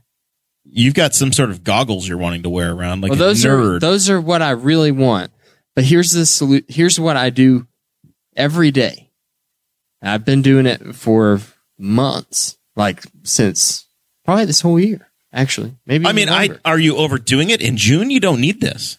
You've got some sort of goggles you're wanting to wear around like well, those a are those are what I really want. But here's the solu- here's what I do every day. I've been doing it for months, like since probably this whole year, actually. Maybe. I mean, I are you overdoing it in June? You don't need this.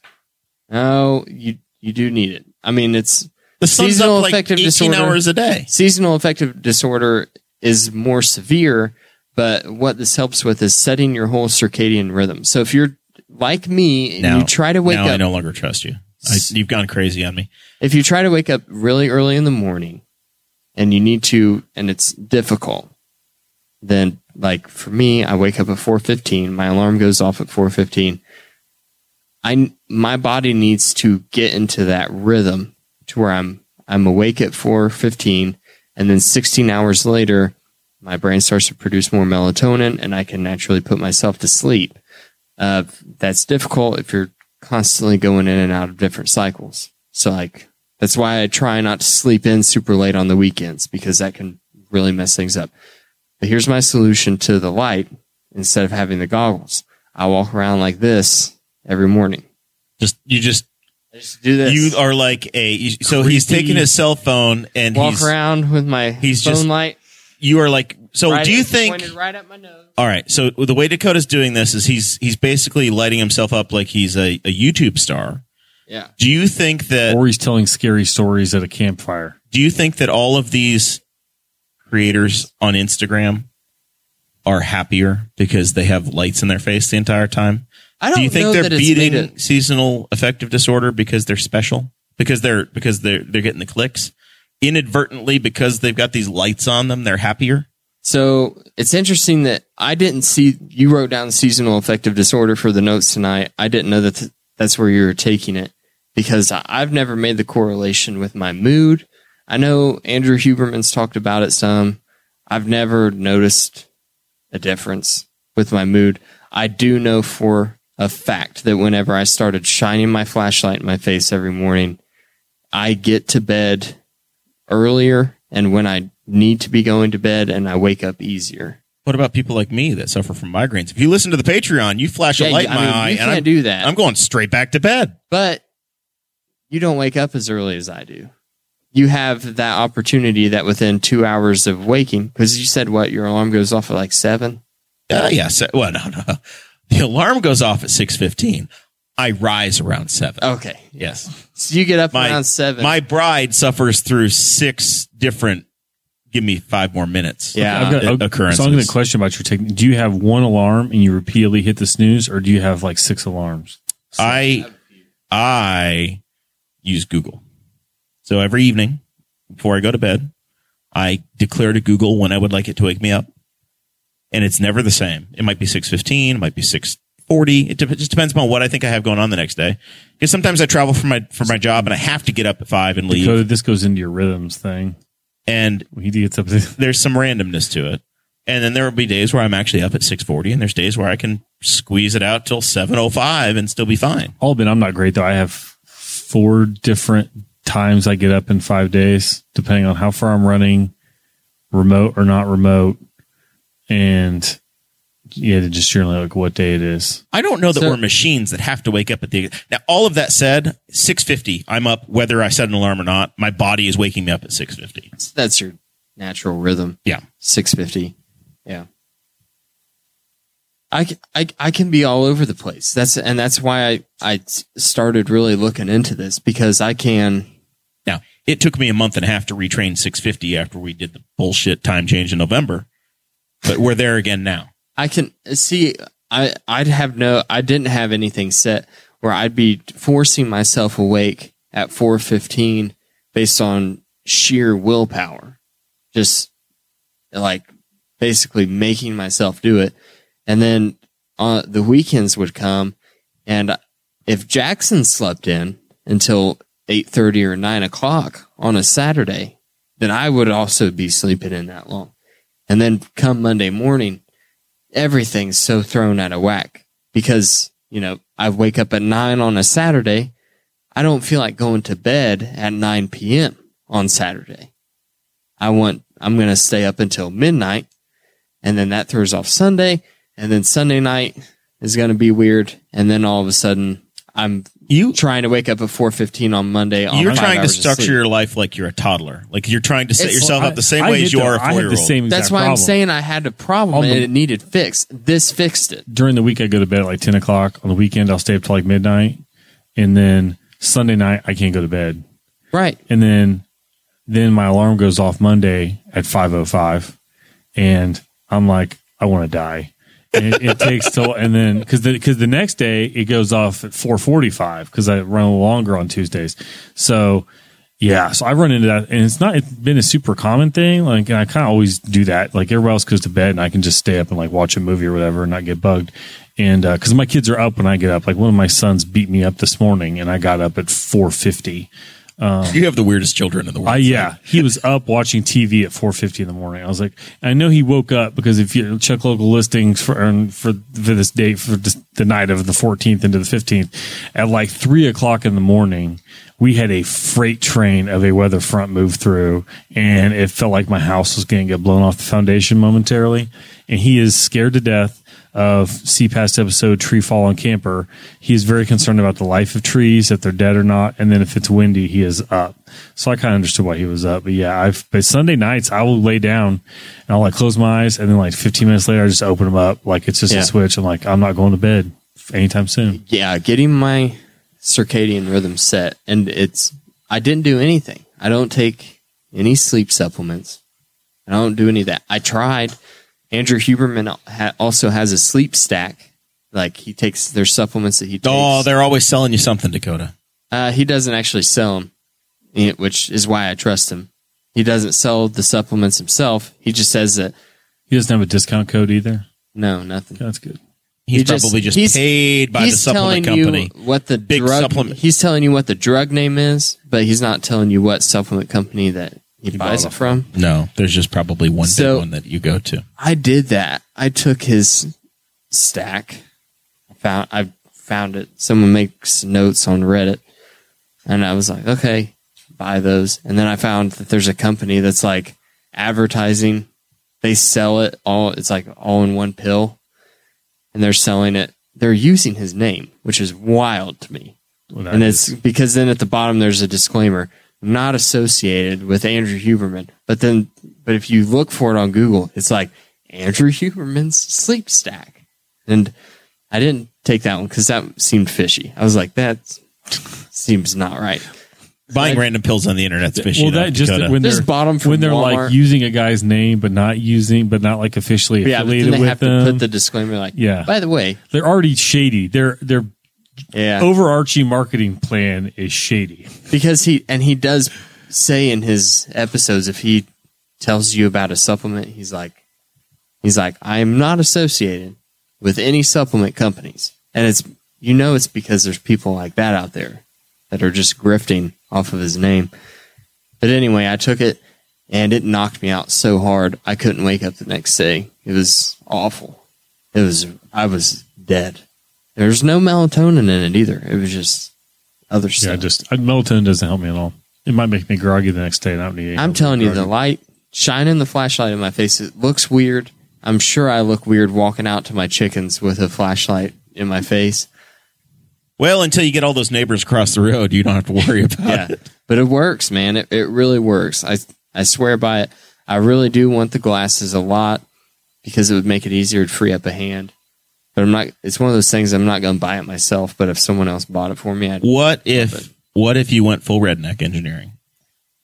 no, you you do need it. I mean, it's The sun's Seasonal up like affective 18 disorder. hours a day. seasonal affective disorder is more severe, but what this helps with is setting your whole circadian rhythm. So if you're like me and Now- you try to wake up. I no longer trust you. I, you've gone crazy on me. if you try to wake up really early in the morning and you need to, and it's difficult, then like for me, I wake up at 4:15. My alarm goes off at 4:15. I my body needs to get into that rhythm to where I'm I'm awake at 4:15, and then 16 hours later, my brain starts to produce more melatonin, and I can naturally put myself to sleep. Uh, that's difficult if you're constantly going in and out of different cycles. So like that's why I try not to sleep in super late on the weekends because that can really mess things up. But here's my solution to the light instead of having the goggles. I walk around like this every morning. Just you just I just do this. you are like a you- so he's taking his cell phone and walk he's around with my he's phone just- light. you are like so right do you think right at my nose? all right so the way Dakota's doing this is he's he's basically lighting himself up like he's a, a YouTube star. Yeah. Do you think that Or he's telling scary stories at a campfire. do you think that all of these creators on Instagram are happier because they have lights in their face the entire time? I don't Do you think they're that it's made beating it- seasonal affective disorder because they're special? Because they're because they're they're getting the clicks? Inadvertently because they've got these lights on them, they're happier? So it's interesting that I didn't see you wrote down seasonal affective disorder for the notes tonight. I didn't know that th- that's where you were taking it because I've never made the correlation with my mood. I know Andrew Huberman's talked about it some. I've never noticed a difference with my mood. I do know for a fact that whenever I started shining my flashlight in my face every morning, I get to bed earlier and when I need to be going to bed and I wake up easier. What about people like me that suffer from migraines? If you listen to the Patreon, you flash a light you- in my mean, eye and I'm, do that. I'm going straight back to bed. but you don't wake up as early as I do. You have that opportunity that within two hours of waking, because you said what your alarm goes off at like seven. Uh, yes. Well, no, no. The alarm goes off at 6:15. I rise around 7. Okay, Yes. so you get up My- around seven. My bride suffers through six different give me 5 more minutes. Yeah. I've got, uh, occurrences. So I'm going to question about your technique. Do you have one alarm and you repeatedly hit the snooze, or do you have like six alarms? I I use Google. So every evening before I go to bed, I declare to Google when I would like it to wake me up. And it's never the same. It might be 6:15, it might be 6:40. It de- just depends upon what I think I have going on the next day. Because sometimes I travel for my for my job and I have to get up at 5 and leave. So this goes into your rhythms thing. And He gets up. There's some randomness to it. And then there will be days where I'm actually up at 6:40 and there's days where I can squeeze it out till 7:05 and still be fine. I'll admit I'm not great though. I have four different times I get up in five days, depending on how far I'm running, remote or not remote, and yeah, just generally like what day it is. I don't know that So- we're machines that have to wake up at the now. All of that said, six fifty. I'm up whether I set an alarm or not. My body is waking me up at six fifty. That's your natural rhythm. Yeah. Six fifty. Yeah. I, I, I can be all over the place. That's and that's why I I started really looking into this because I can Now it took me a month and a half to retrain six fifty after we did the bullshit time change in November, but we're there again now. I can see. I I'd have no. I didn't have anything set where I'd be forcing myself awake at four fifteen based on sheer willpower, just like basically making myself do it. And then uh, the weekends would come, and if Jackson slept in until eight thirty or nine o'clock on a Saturday, then I would also be sleeping in that long. And then come Monday morning, everything's so thrown out of whack because, you know, I wake up at nine on a Saturday. I don't feel like going to bed at 9 p.m. on Saturday. I want, I'm going to stay up until midnight and then that throws off Sunday and then Sunday night is going to be weird. And then all of a sudden I'm You trying to wake up at 4:15 on Monday. On you're trying to structure your life like you're a toddler. Like you're trying to set It's- yourself I- up the same I way get as you that. are a I four had year the old. same That's why I'm saying I had a problem On and the- it needed fixed. This fixed it. during the week I go to bed at like ten o'clock. On the weekend I'll stay up till like midnight, and then Sunday night I can't go to bed, Right. and then then my alarm goes off Monday at five o five, and I'm like I want to die it, it, takes till and then because because the, the, next day it goes off at 445 because i run longer on tuesdays. So yeah so i run into that and it's not it's been a super common thing like i kind of always do that. Like everybody else goes to bed and i can just stay up and like watch a movie or whatever and not get bugged. And because uh, my kids are up when i get up. Like one of my sons beat me up this morning and i got up at 450 um, you have the weirdest children in the world. I, yeah, he was up watching TV at 4:50 in the morning. I was like, I know he woke up because if you check local listings for for, for this date for the night of the 14th into the 15th, at like three o'clock in the morning, we had a freight train of a weather front move through, and it felt like my house was going to get blown off the foundation momentarily. And he is scared to death of see past episode tree fall on camper he is very concerned about the life of trees if they're dead or not and then if it's windy he is up so i kind of understood why he was up but yeah i've but sunday nights i will lay down and i'll like close my eyes and then like 15 minutes later i just open them up like it's just Yeah. a switch i'm like i'm not going to bed anytime soon Yeah, getting my circadian rhythm set, and it's. I didn't do anything. I don't take any sleep supplements. I don't do any of that. I tried. Andrew Huberman ha- also has a sleep stack. Like he takes there's supplements that he takes. Oh, they're always selling you something, Dakota. Uh, he doesn't actually sell them, which is why I trust him. He doesn't sell the supplements himself. He just says that he doesn't have a discount code either no, nothing. that's good He's He just- probably just he's- paid by the supplement telling company. you what the Big drug. supplement. He's telling you what the drug name is, but he's not telling you what supplement company that he, buys it from. No, there's just probably one So- big one that you go to. I did that. I took his stack. I found I found it. Someone makes notes on Reddit, and I was like, okay, buy those. And then I found that there's a company that's like advertising. They sell it all. It's like all in one pill, and they're selling it. They're using his name, which is wild to me. Well, that And is- it's because then at the bottom there's a disclaimer not associated with Andrew Huberman. But then, but if you look for it on Google, it's like Andrew Huberman's sleep stack. And I didn't take that one because that seemed fishy. I was like, that seems not right. Buying random pills on the internet's fishy. well, that just Dakota. when they're bought 'em from when they're Walmart. like using a guy's name but not using but not like officially Yeah, but then affiliated they with have them. to put the disclaimer like, Yeah. by the way, they're already shady. Their their yeah. overarching marketing plan is shady. because he and he does say in his episodes if he tells you about a supplement he's like he's like i am not associated with any supplement companies. And it's you know it's because there's people like that out there that are just grifting off of his name. But anyway i took it and it knocked me out so hard i couldn't wake up the next day. It was awful. It was i was dead there's no melatonin in it either it was just other stuff Yeah, just uh, melatonin doesn't help me at all. It might make me groggy the next day. And I don't need. I'm help telling with you, the groggy. light shining the flashlight in my face. It looks weird. I'm sure I look weird walking out to my chickens with a flashlight in my face. well, until you get all those neighbors across the road, you don't have to worry about Yeah, it. but it works, man. It, it really works. I I swear by it. I really do want the glasses a lot because it would make it easier to free up a hand. But I'm not. It's one of those things. I'm not going to buy it myself. But if someone else bought it for me, I'd. What if what if you went full redneck engineering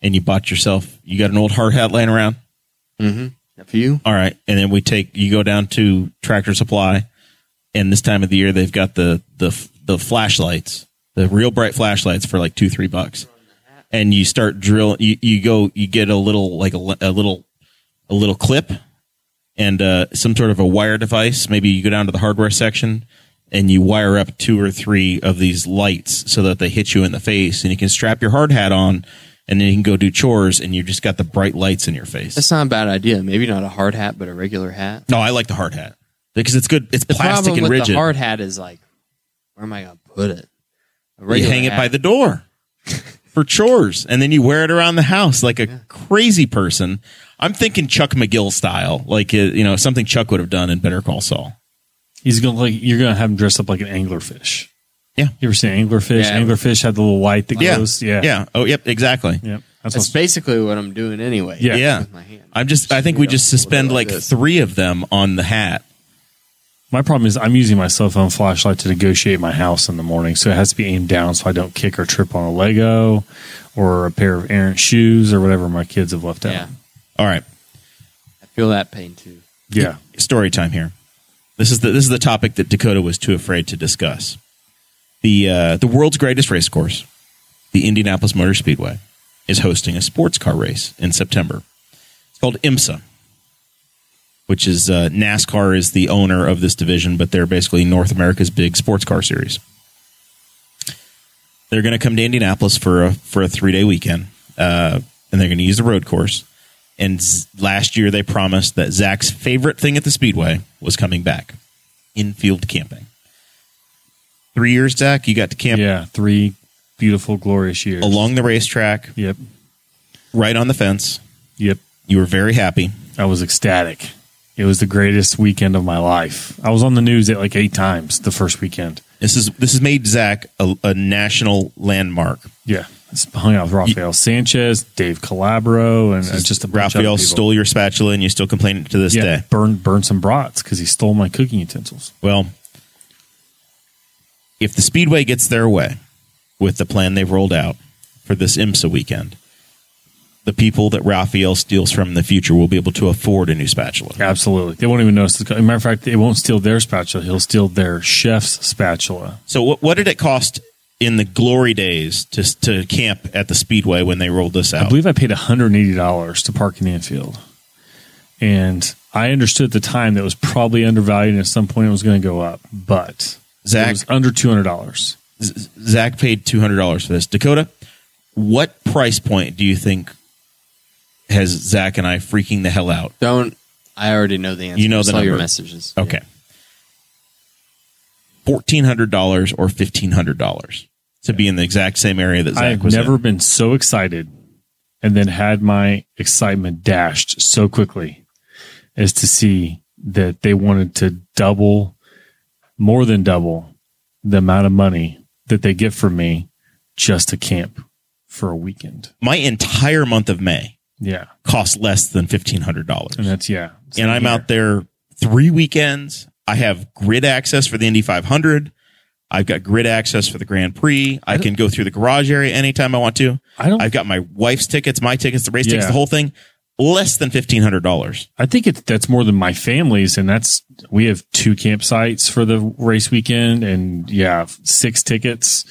and you bought yourself you got an old hard hat laying around? Mm-hmm. If you, All right, and then we take you go down to Tractor Supply, and this time of the year they've got the the the flashlights, the real bright flashlights for like two three bucks, and you start drilling. You, you go you get a little like a, a little a little clip and uh, some sort of a wire device. Maybe you go down to the hardware section and you wire up two or three of these lights so that they hit you in the face, and you can strap your hard hat on. And then you can go do chores, and you just got the bright lights in your face. that's not a bad idea. Maybe not a hard hat, but a regular hat. No, I like the hard hat because it's good. It's The plastic problem and with rigid. the hard hat is like, where am I going to put it? You hang it by the door [LAUGHS] for chores, and then you wear it around the house like a crazy person. I'm thinking Chuck McGill style, like uh, you know something Chuck would have done in Better Call Saul. He's gonna like you're gonna have him dressed up like an anglerfish. Yeah. You ever seen anglerfish? Yeah. Anglerfish had the little light that Yeah. goes. Yeah. Yeah. Oh, yep. Exactly. Yep. That's That's what, basically what I'm doing anyway. Yeah. Yeah. My hand. I'm just. I think we just suspend like this. three of them on the hat. my problem is I'm using my cell phone flashlight to negotiate my house in the morning, so it has to be aimed down so I don't kick or trip on a Lego or a pair of errant shoes or whatever my kids have left out. Yeah. All right. I feel that pain too. Yeah. story time here. This is the this is the topic that Dakota was too afraid to discuss. The uh, the world's greatest race course, the Indianapolis Motor Speedway, is hosting a sports car race in September. It's called IMSA, which is uh, NASCAR is the owner of this division, but they're basically North America's big sports car series. They're going to come to Indianapolis for a for a three day weekend, uh, and they're going to use the road course. And z- last year they promised that Zach's favorite thing at the Speedway was coming back infield camping. Three years, Zach, you got to camp Yeah. Three beautiful, glorious years. along the racetrack, Yep. right on the fence. Yep. You were very happy. I was ecstatic. It was the greatest weekend of my life. I was on the news at like eight times the first weekend. This is this has made Zach a, a national landmark. Yeah. Hung out with Rafael Sanchez, Dave Calabro, and uh, just a bunch of people. stole your spatula, and you still complain to this yeah, day. burn burn some brats because he stole my cooking utensils. Well, if the Speedway gets their way with the plan they've rolled out for this IMSA weekend, the people that Rafael steals from in the future will be able to afford a new spatula. Absolutely, they won't even notice. The, as a matter of fact, they won't steal their spatula. He'll steal their chef's spatula. So, what, what did it cost in the glory days to to camp at the Speedway when they rolled this out. I believe I paid one hundred and eighty dollars to park in the infield, and I understood at the time that it was probably undervalued, and at some point it was going to go up, but it Zach was under two hundred dollars. Z- Zach paid two hundred dollars for this. Dakota, what price point do you think has Zach and I freaking the hell out? Don't. I already know the answer. You know I the saw your number. messages. Okay. Fourteen hundred dollars or fifteen hundred dollars to be in the exact same area that Zach I've was never in. been so excited and then had my excitement dashed so quickly as to see that they wanted to double, more than double, the amount of money that they get from me just to camp for a weekend. My entire month of May Yeah. cost less than fifteen hundred dollars, And that's, yeah. and I'm out there three weekends. I have grid access for the Indy 500. I've got grid access for the Grand Prix. I can go through the garage area anytime I want to. I don't, I've got my wife's tickets, my tickets, the race tickets, the whole thing. Less than fifteen hundred dollars. I think it's that's more than my family's, and that's we have two campsites for the race weekend, and yeah, six tickets,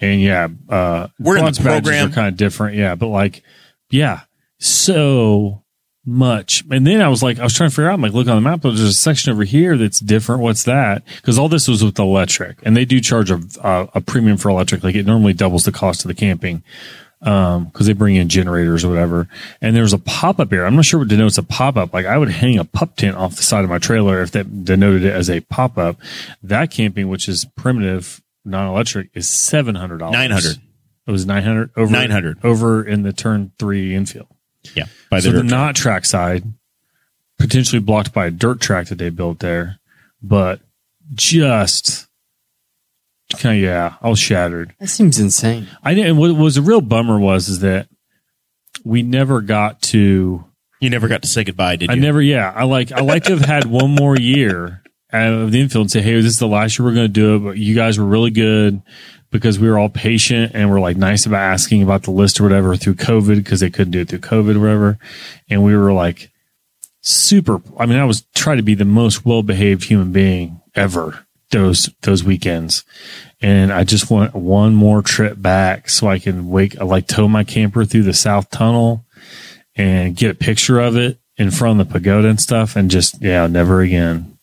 and yeah, uh, We're in the program. are kind of different, yeah, but like, yeah, so much. And then I was like, I was trying to figure out, I'm like, look on the map, there's a section over here that's different. What's that? Because all this was with electric, and they do charge a a, a premium for electric, like it normally doubles the cost of the camping um because they bring in generators or whatever and there's a pop-up area i'm not sure what denotes a pop-up like i would hang a pup tent off the side of my trailer if that denoted it as a pop-up that camping which is primitive non-electric is $700 900. it was 900 over 900. over in the turn three infield Yeah. By so the the track. not track side potentially blocked by a dirt track that they built there but just kind of yeah i was shattered That seems insane. I didn't. What was a real bummer was is that we never got to. you never got to say goodbye, did you? I never. Yeah, I like. I like to have had one more year of the infield and say, "Hey, this is the last year we're going to do it." But you guys were really good because we were all patient and we're like nice about asking about the list or whatever through COVID because they couldn't do it through COVID or whatever, and we were like super. I mean, I was trying to be the most well behaved human being ever those those weekends and I just want one more trip back so I can wake, I like tow my camper through the South Tunnel and get a picture of it in front of the pagoda and stuff, and just yeah, never again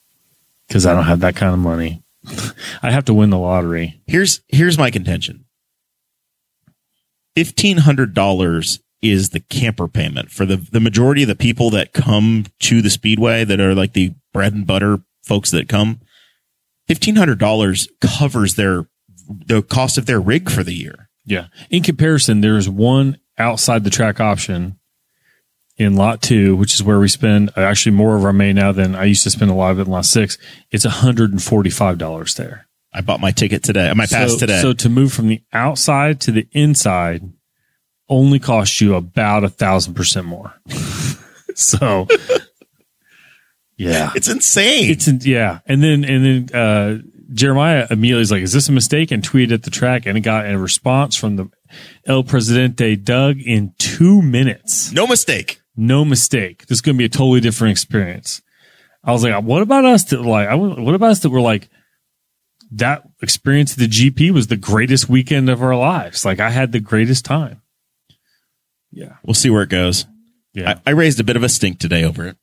because I don't have that kind of money. [LAUGHS] I have to win the lottery. Here's here's my contention. Fifteen hundred dollars is the camper payment for the the majority of the people that come to the speedway that are like the bread and butter folks that come. Fifteen hundred dollars covers their the cost of their rig for the year. Yeah. In comparison, there's one outside the track option in lot two, which is where we spend actually more of our May now than I used to spend a lot of it in lot six. It's $145 there. I bought my ticket today. My pass so, today. So to move from the outside to the inside only costs you about a thousand percent more. [LAUGHS] so yeah, it's insane. it's in, yeah, and then and then uh, Jeremiah immediately is like, "Is this a mistake?" and tweeted at the track, and it got a response from the El Presidente Doug in two minutes. no mistake. No mistake. This is going to be a totally different experience. I was like, what about us that like, I, what about us that were like, that experience of the GP was the greatest weekend of our lives. Like I had the greatest time. Yeah. We'll see where it goes. Yeah. I, I raised a bit of a stink today over it,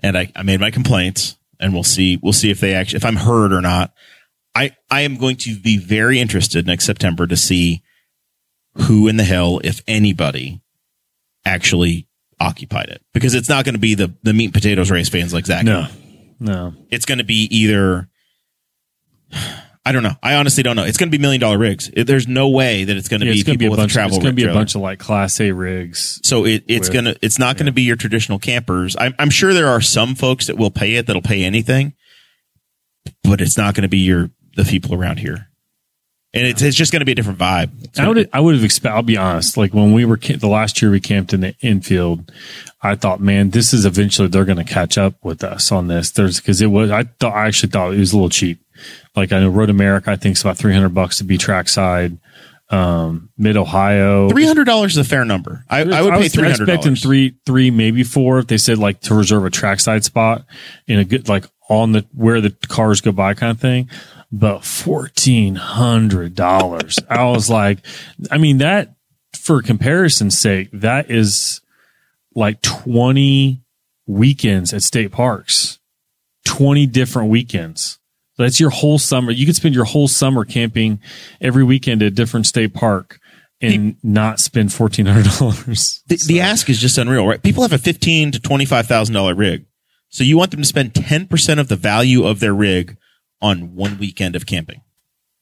and I, I made my complaints, and we'll see. We'll see if they actually if I'm heard or not. I I am going to be very interested next September to see who in the hell, if anybody, actually occupied it because it's not going to be the the meat and potatoes race fans like Zach. no, no. it's going to be either. I don't know. I honestly don't know. It's going to be million dollar rigs. It- There's no way that it's going to Yeah, be going to people be a with a bunch. Of, travel it's going to be a bunch of like class A rigs. So it, it's gonna it's not gonna be your traditional campers. I'm I'm sure there are some folks that will pay it that'll pay anything, but it's not gonna be your the people around here, and it's it's just gonna be a different vibe. It's I would I would have expected. I'll be honest. Like when we were the last year we camped in the infield, I thought, man, this is eventually they're going to catch up with us on this. There's because it was. I thought I actually thought it was a little cheap. Like I know Road America, I think it's about three hundred bucks to be trackside. Um, Mid Ohio, Three hundred dollars is a fair number. I, I would pay was three hundred expecting three, three, maybe four. If they said like to reserve a trackside spot in a good, like on the where the cars go by kind of thing. But fourteen hundred dollars. I was like, I mean that for comparison's sake, that is like twenty weekends at state parks. Twenty different weekends. That's your whole summer. You could spend your whole summer camping every weekend at a different state park and not spend fourteen hundred dollars. [LAUGHS] The, the ask is just unreal, right? People have a fifteen to twenty five thousand dollar rig, so you want them to spend ten percent of the value of their rig on one weekend of camping.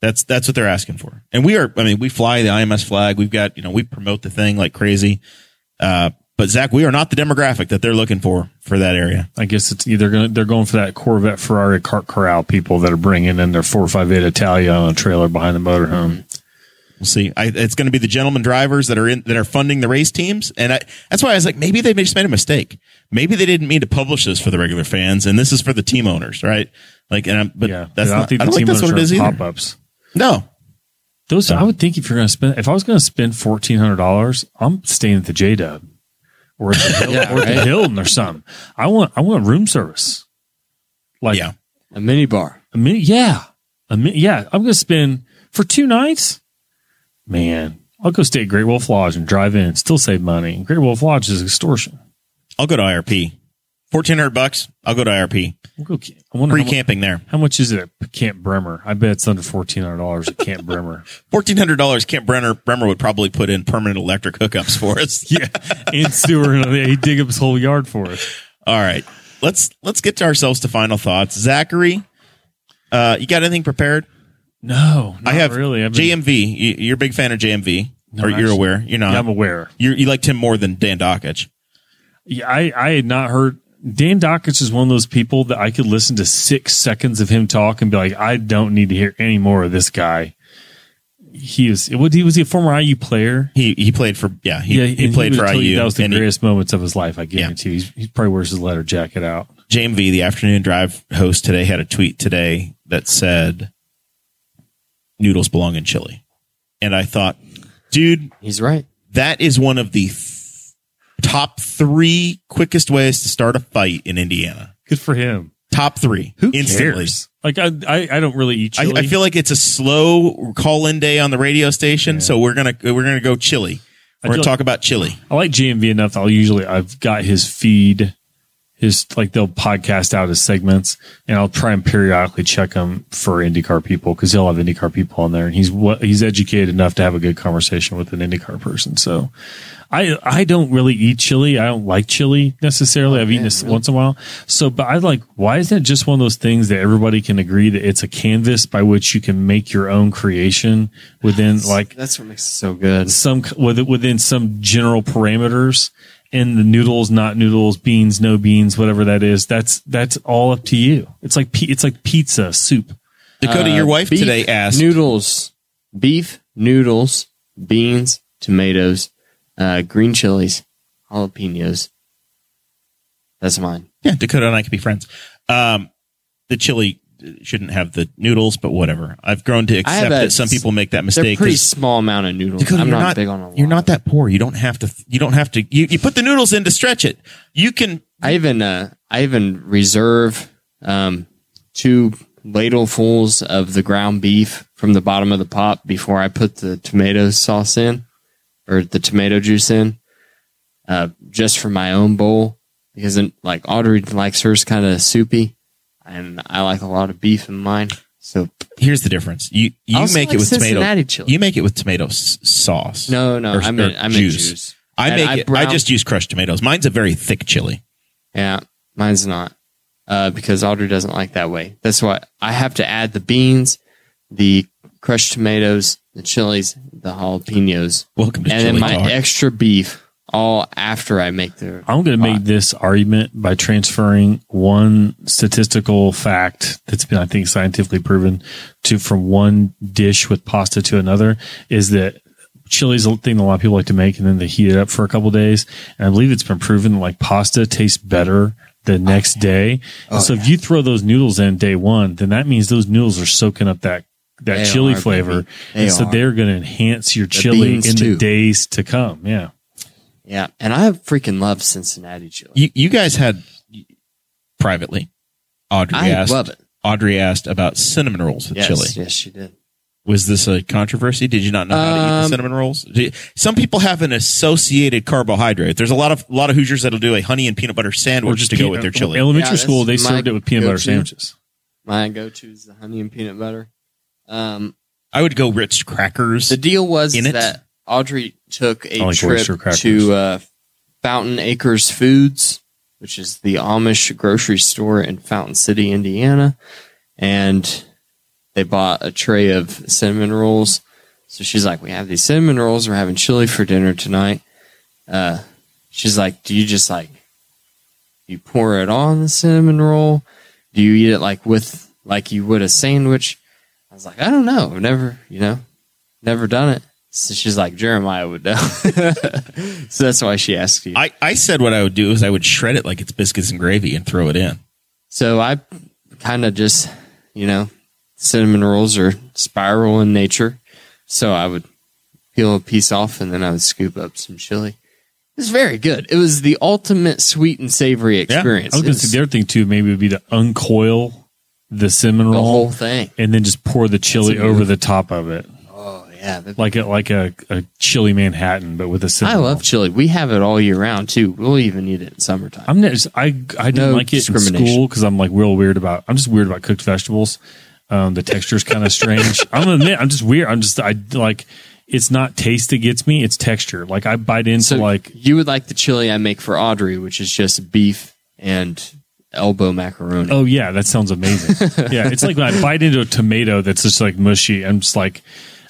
That's that's what they're asking for, and we are. I mean, we fly the IMS flag. We've got you know we promote the thing like crazy. Uh, but Zach, we are not the demographic that they're looking for for that area. I guess it's either going they're going for that Corvette Ferrari cart corral people that are bringing in their four or five eight Italia on a trailer behind the motorhome. We'll see. I, it's going to be the gentleman drivers that are in that are funding the race teams, and I, that's why I was like, maybe they just made a mistake. Maybe they didn't mean to publish this for the regular fans, and this is for the team owners, right? Like, and I'm, but Yeah, that's I not. don't think I the don't think team that's what it owners are either. pop ups. No, Those I would think if you're going to spend if I was going to spend fourteen hundred dollars, I'm staying at the J Dub or at the, [LAUGHS] Hill, Yeah, or at the. Hilton or something. I want I want room service. Like yeah. A mini bar. a minute, yeah, a minute, yeah. I'm going to spend for two nights. Man, I'll go stay at Great Wolf Lodge and drive in, still save money. Great Wolf Lodge is extortion. I'll go to IRP. Fourteen hundred bucks. I'll go to IRP. We'll go. ca- I wonder Free how, mu- camping there. how much is it at Camp Bremer? I bet it's under fourteen hundred dollars at Camp Bremer. [LAUGHS] Fourteen hundred dollars. Camp Brenner Bremer would probably put in permanent electric hookups for us. [LAUGHS] yeah, and sewer. He dig up his whole yard for us. All right, let's let's get to ourselves to final thoughts. Zachary, uh, you got anything prepared? No, not I have really. I've been- JMV. You, you're a big fan of JMV, No, or you're actually- aware? You're not. Yeah, I'm aware. You're, you liked him more than Dan Dakich. Yeah, I, I had not heard. Dan Dakich is one of those people that I could listen to six seconds of him talk and be like, I don't need to hear any more of this guy. He is. Was he was he a former IU player? He he played for yeah he, yeah, he and played would for IU. That was the and he- greatest moments of his life. I guarantee. you. He's, he probably wears his leather jacket out. JMV, the afternoon drive host today, had a tweet today that said, "Noodles belong in chili," and I thought, dude, He's right. that is one of the th- top three quickest ways to start a fight in Indiana. Good for him. Top three Who instantly. cares? Like I, I, I don't really eat I, chili. I feel like it's a slow call in day on the radio station, so we're gonna we're gonna go chili. We're gonna talk about chili. I like JMV enough. that I'll usually I've got his feed, his like they'll podcast out his segments, and I'll try and periodically check him for IndyCar people because he'll have IndyCar people on there, and he's what he's educated enough to have a good conversation with an IndyCar person. So, I I don't really eat chili. I don't like chili necessarily. I've eaten man, this really? once in a while. So, but I like why isn't it just one of those things that everybody can agree that it's a canvas by which you can make your own creation within like That's what makes it so good. some within some general parameters and the noodles not noodles beans no beans whatever that is that's that's all up to you it's like it's like pizza soup Dakota, Uh, your wife beef today asked. noodles, beef noodles, beans, tomatoes, uh, green chilies, jalapenos. That's mine. yeah, Dakota and I could be friends. Um, the chili shouldn't have the noodles, but whatever. I've grown to accept that some people make that mistake. pretty 'cause- small amount of noodles. I'm you're not, big on a lot. You're not that poor. You don't have to. You don't have to. You, you put the noodles in to stretch it. You can. I even uh, I even reserve um, two ladlefuls of the ground beef from the bottom of the pot before I put the tomato sauce in or the tomato juice in, uh, just for my own bowl because then, like Audrey likes hers kind of soupy, and I like a lot of beef in mine. So Here's the difference. You you Also make like it with tomato. Chili. You make it with tomato s- sauce. no, no, Or- I meant or I meant juice. I And make I it. I just use crushed tomatoes. Mine's a very thick chili. Yeah, mine's not. Uh, because Audrey doesn't like that way. That's why I have to add the beans, the crushed tomatoes, the chilies, the jalapenos, Welcome to and chili then my talk. extra beef all after I make the. I'm going to make this argument by transferring one statistical fact that's been, I think, scientifically proven to from one dish with pasta to another is that chili is a thing that a lot of people like to make and then they heat it up for a couple days. And I believe it's been proven that like pasta tastes better the next oh, day. And oh, so if you throw those noodles in day one, then that means those noodles are soaking up that that They chili are, flavor. They and so they're going to enhance your chili beans, in too. the days to come. Yeah. Yeah, and I freaking love Cincinnati chili. you you guys had privately. Audrey I asked. love it. Audrey asked about cinnamon rolls with Yes, chili. yes, she did. Was this a controversy? Did you not know how to eat the Um, cinnamon rolls? Do- Some people have an associated carbohydrate. There's a lot of a lot of Hoosiers that'll do a honey and peanut butter sandwich just to go with their chili. Elementary Yeah, school, they served it with peanut butter go-to. sandwiches. My go-to is the honey and peanut butter. Um, I would go Ritz crackers. The deal was In it? that Audrey took a like trip to uh, Fountain Acres Foods, which is the Amish grocery store in Fountain City, Indiana, and they bought a tray of cinnamon rolls. So she's like, "We have these cinnamon rolls. We're having chili for dinner tonight." Uh, she's like, "Do you just like you pour it on the cinnamon roll? Do you eat it like with like you would a sandwich?" I was like, "I don't know. I've never, you know, never done it." So she's like, Jeremiah would know. [LAUGHS] so that's why she asked you. I, I said what I would do is I would shred it like it's biscuits and gravy and throw it in. so I kind of just, you know, cinnamon rolls are spiral in nature. So I would peel a piece off and then I would scoop up some chili. It was very good. It was the ultimate sweet and savory experience. I was going to say the other thing too, maybe would be to uncoil the cinnamon the roll whole thing. and then just pour the chili over the top of it, yeah, that- like a like a, a chili Manhattan, but with a I cinnamon. love roll. chili. We have it all year round too. We'll even eat it in summertime. I'm not, I I didn't No like it in school because I'm like real weird about. I'm just weird about cooked vegetables. Um, the texture's kind of [LAUGHS] strange. I'm gonna admit, I'm just weird. I'm just I like. It's not taste that gets me; it's texture. Like I bite into So like you would like the chili I make for Audrey, which is just beef and elbow macaroni. Oh yeah, that sounds amazing. [LAUGHS] yeah, it's like when I bite into a tomato that's just like mushy. I'm just like,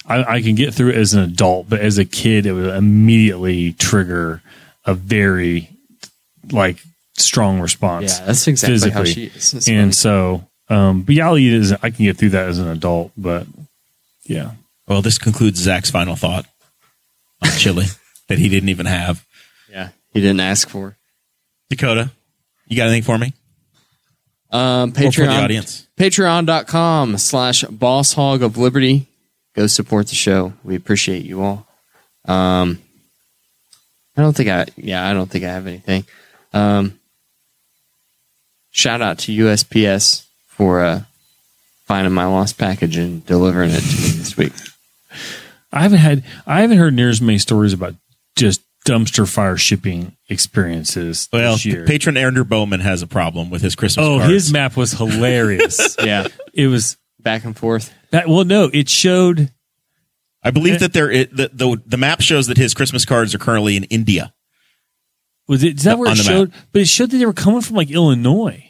I, I can get through it as an adult, but as a kid, it would immediately trigger a very like strong response. yeah, that's exactly how physically. she is. It's and funny. so, um, but yeah, I'll eat it. As, I can get through that as an adult, but yeah, Well, this concludes Zach's final thought on [LAUGHS] chili that he didn't even have. yeah, he didn't ask for. Dakota, you got anything for me? Um, Or for the Patreon, audience? patreon.com slash boss hog of liberty. Go support the show. We appreciate you all. Um, I don't think I, yeah, I don't think I have anything. Um, shout out to USPS for, uh, finding my lost package and delivering it to me this week. I haven't had, I haven't heard near as many stories about just dumpster fire shipping experiences Well, this year. patron Andrew Bowman has a problem with his Christmas oh, cards. his map was hilarious. [LAUGHS] Yeah. it was Back and forth. that. Well, no, it showed. I believe eh. that there it, the, the the map shows that his Christmas cards are currently in India. Was it? Is that where it the showed? But it showed that they were coming from like Illinois.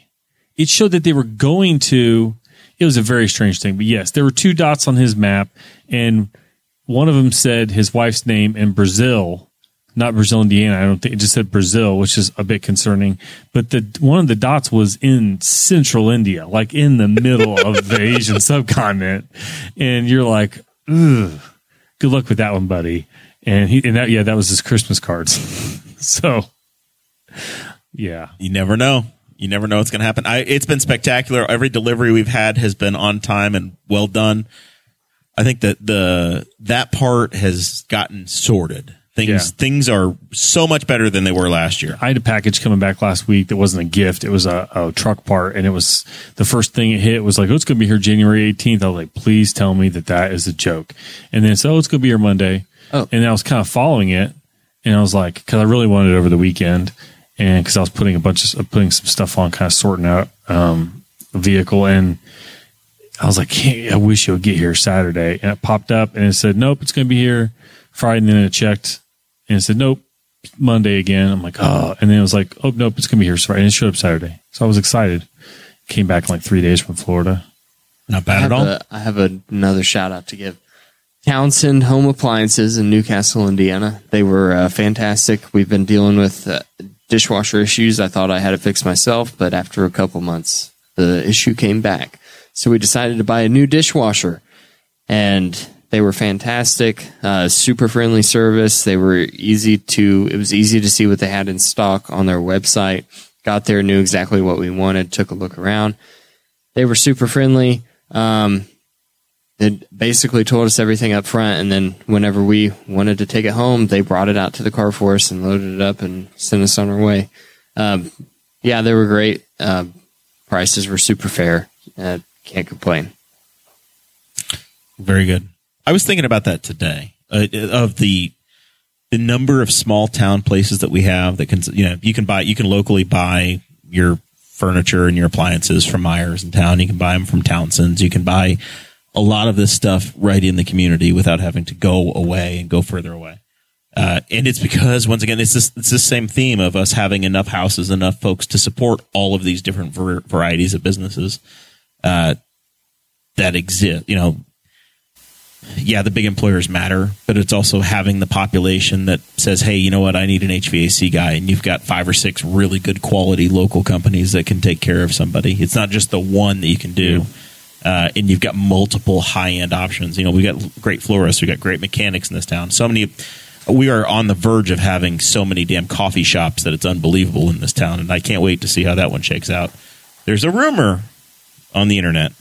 It showed that they were going to. It was a very strange thing, but yes, there were two dots on his map, and one of them said his wife's name in Brazil, not Brazil, Indiana. I don't think it just said Brazil, which is a bit concerning. But the one of the dots was in central India, like in the middle of the [LAUGHS] Asian subcontinent, and you're like, Ugh, good luck with that one, buddy. And he and that yeah, that was his Christmas cards. [LAUGHS] so yeah, You never know. You never know what's going to happen. I, it's been spectacular. Every delivery we've had has been on time and well done. I think that the that part has gotten sorted. Things Yeah. things are so much better than they were last year. I had a package coming back last week that wasn't a gift. It was a, a truck part, and it was the first thing it hit was like, "Oh, it's going to be here January 18th." I was like, "Please tell me that that is a joke." And then so "Oh, it's going to be here Monday." Oh. and I was kind of following it, and I was like, because I really wanted it over the weekend, and because I was putting a bunch of putting some stuff on, kind of sorting out um, the vehicle, and I was like, "Can't- I wish it would get here Saturday. And it popped up and it said, nope, it's going to be here Friday. And then it checked and it said, nope, Monday again. I'm like, oh, and then it was like, oh, nope, it's going to be here Friday. And it showed up Saturday. So I was excited. Came back in like three days from Florida. Not bad at all. a, I have another shout out to give. Townsend Home Appliances in New Castle, Indiana. They were uh, fantastic. We've been dealing with uh, dishwasher issues. I thought I had it fixed myself, but after a couple months, the issue came back. So we decided to buy a new dishwasher, and they were fantastic. Uh, super friendly service. They were easy to. It was easy to see what they had in stock on their website. Got there, knew exactly what we wanted. Took a look around. They were super friendly. Um, they basically told us everything up front, and then whenever we wanted to take it home, they brought it out to the car for us and loaded it up and sent us on our way. Um, yeah, they were great. Um, prices were super fair. Uh, can't complain. Very good. I was thinking about that today uh, of the the number of small town places that we have that can you know you can buy you can locally buy your furniture and your appliances from Myers in town. You can buy them from Townsend's. You can buy a lot of this stuff right in the community without having to go away and go further away. Uh, and it's because once again, it's this it's this same theme of us having enough houses, enough folks to support all of these different var- varieties of businesses uh, that exist. You know, yeah, the big employers matter, but it's also having the population that says, hey, you know what, I need an HVAC guy. And you've got five or six really good quality local companies that can take care of somebody. It's not just the one that you can do. Uh, and you've got multiple high end options. You know, we've got great florists, we've got great mechanics in this town. So many, we are on the verge of having so many damn coffee shops that it's unbelievable in this town. And I can't wait to see how that one shakes out. There's a rumor on the internet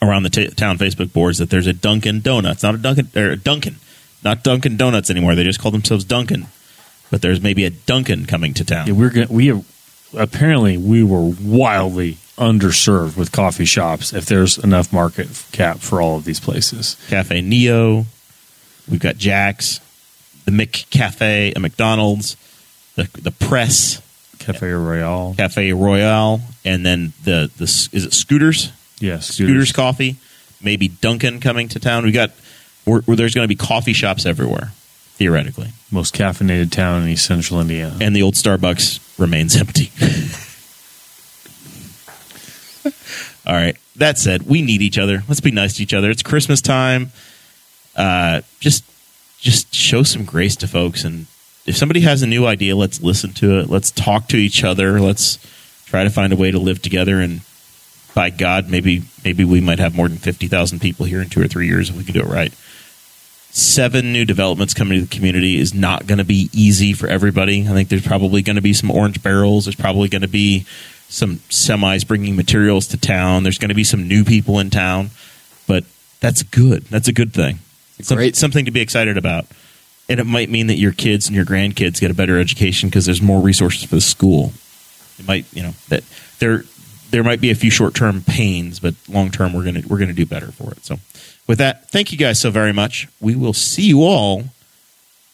around the t- town Facebook boards that there's a Dunkin' Donuts, not a Dunkin' or a Dunkin', not Dunkin' Donuts anymore. They just call themselves Dunkin', but there's maybe a Dunkin' coming to town. Yeah, we're gonna, we are, apparently we were wildly underserved with coffee shops if there's enough market cap for all of these places. Cafe Neo, we've got Jack's, the Mick Cafe, a McDonald's, the the Press, Cafe Royale. Cafe Royale, and then the the is it Scooters? Yes. Scooters Coffee, maybe Dunkin' coming to town. We got where there's going to be coffee shops everywhere, theoretically. Most caffeinated town in East Central Indiana. and the old Starbucks remains empty. [LAUGHS] All right. That said, we need each other. Let's be nice to each other. It's Christmas time. Uh, just just show some grace to folks and if somebody has a new idea, let's listen to it. Let's talk to each other. Let's try to find a way to live together and by God, maybe maybe we might have more than 50,000 people here in 2 or 3 years if we can do it right. Seven new developments coming to the community is not going to be easy for everybody. I think there's probably going to be some orange barrels. There's probably going to be some semis bringing materials to town. There's going to be some new people in town, but that's good. That's a good thing. Some- Great. something to be excited about. And it might mean that your kids and your grandkids get a better education because there's more resources for the school. It might, you know, that there there might be a few short term pains, but long term we're gonna we're gonna do better for it. So, with that, thank you guys so very much. We will see you all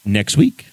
next week.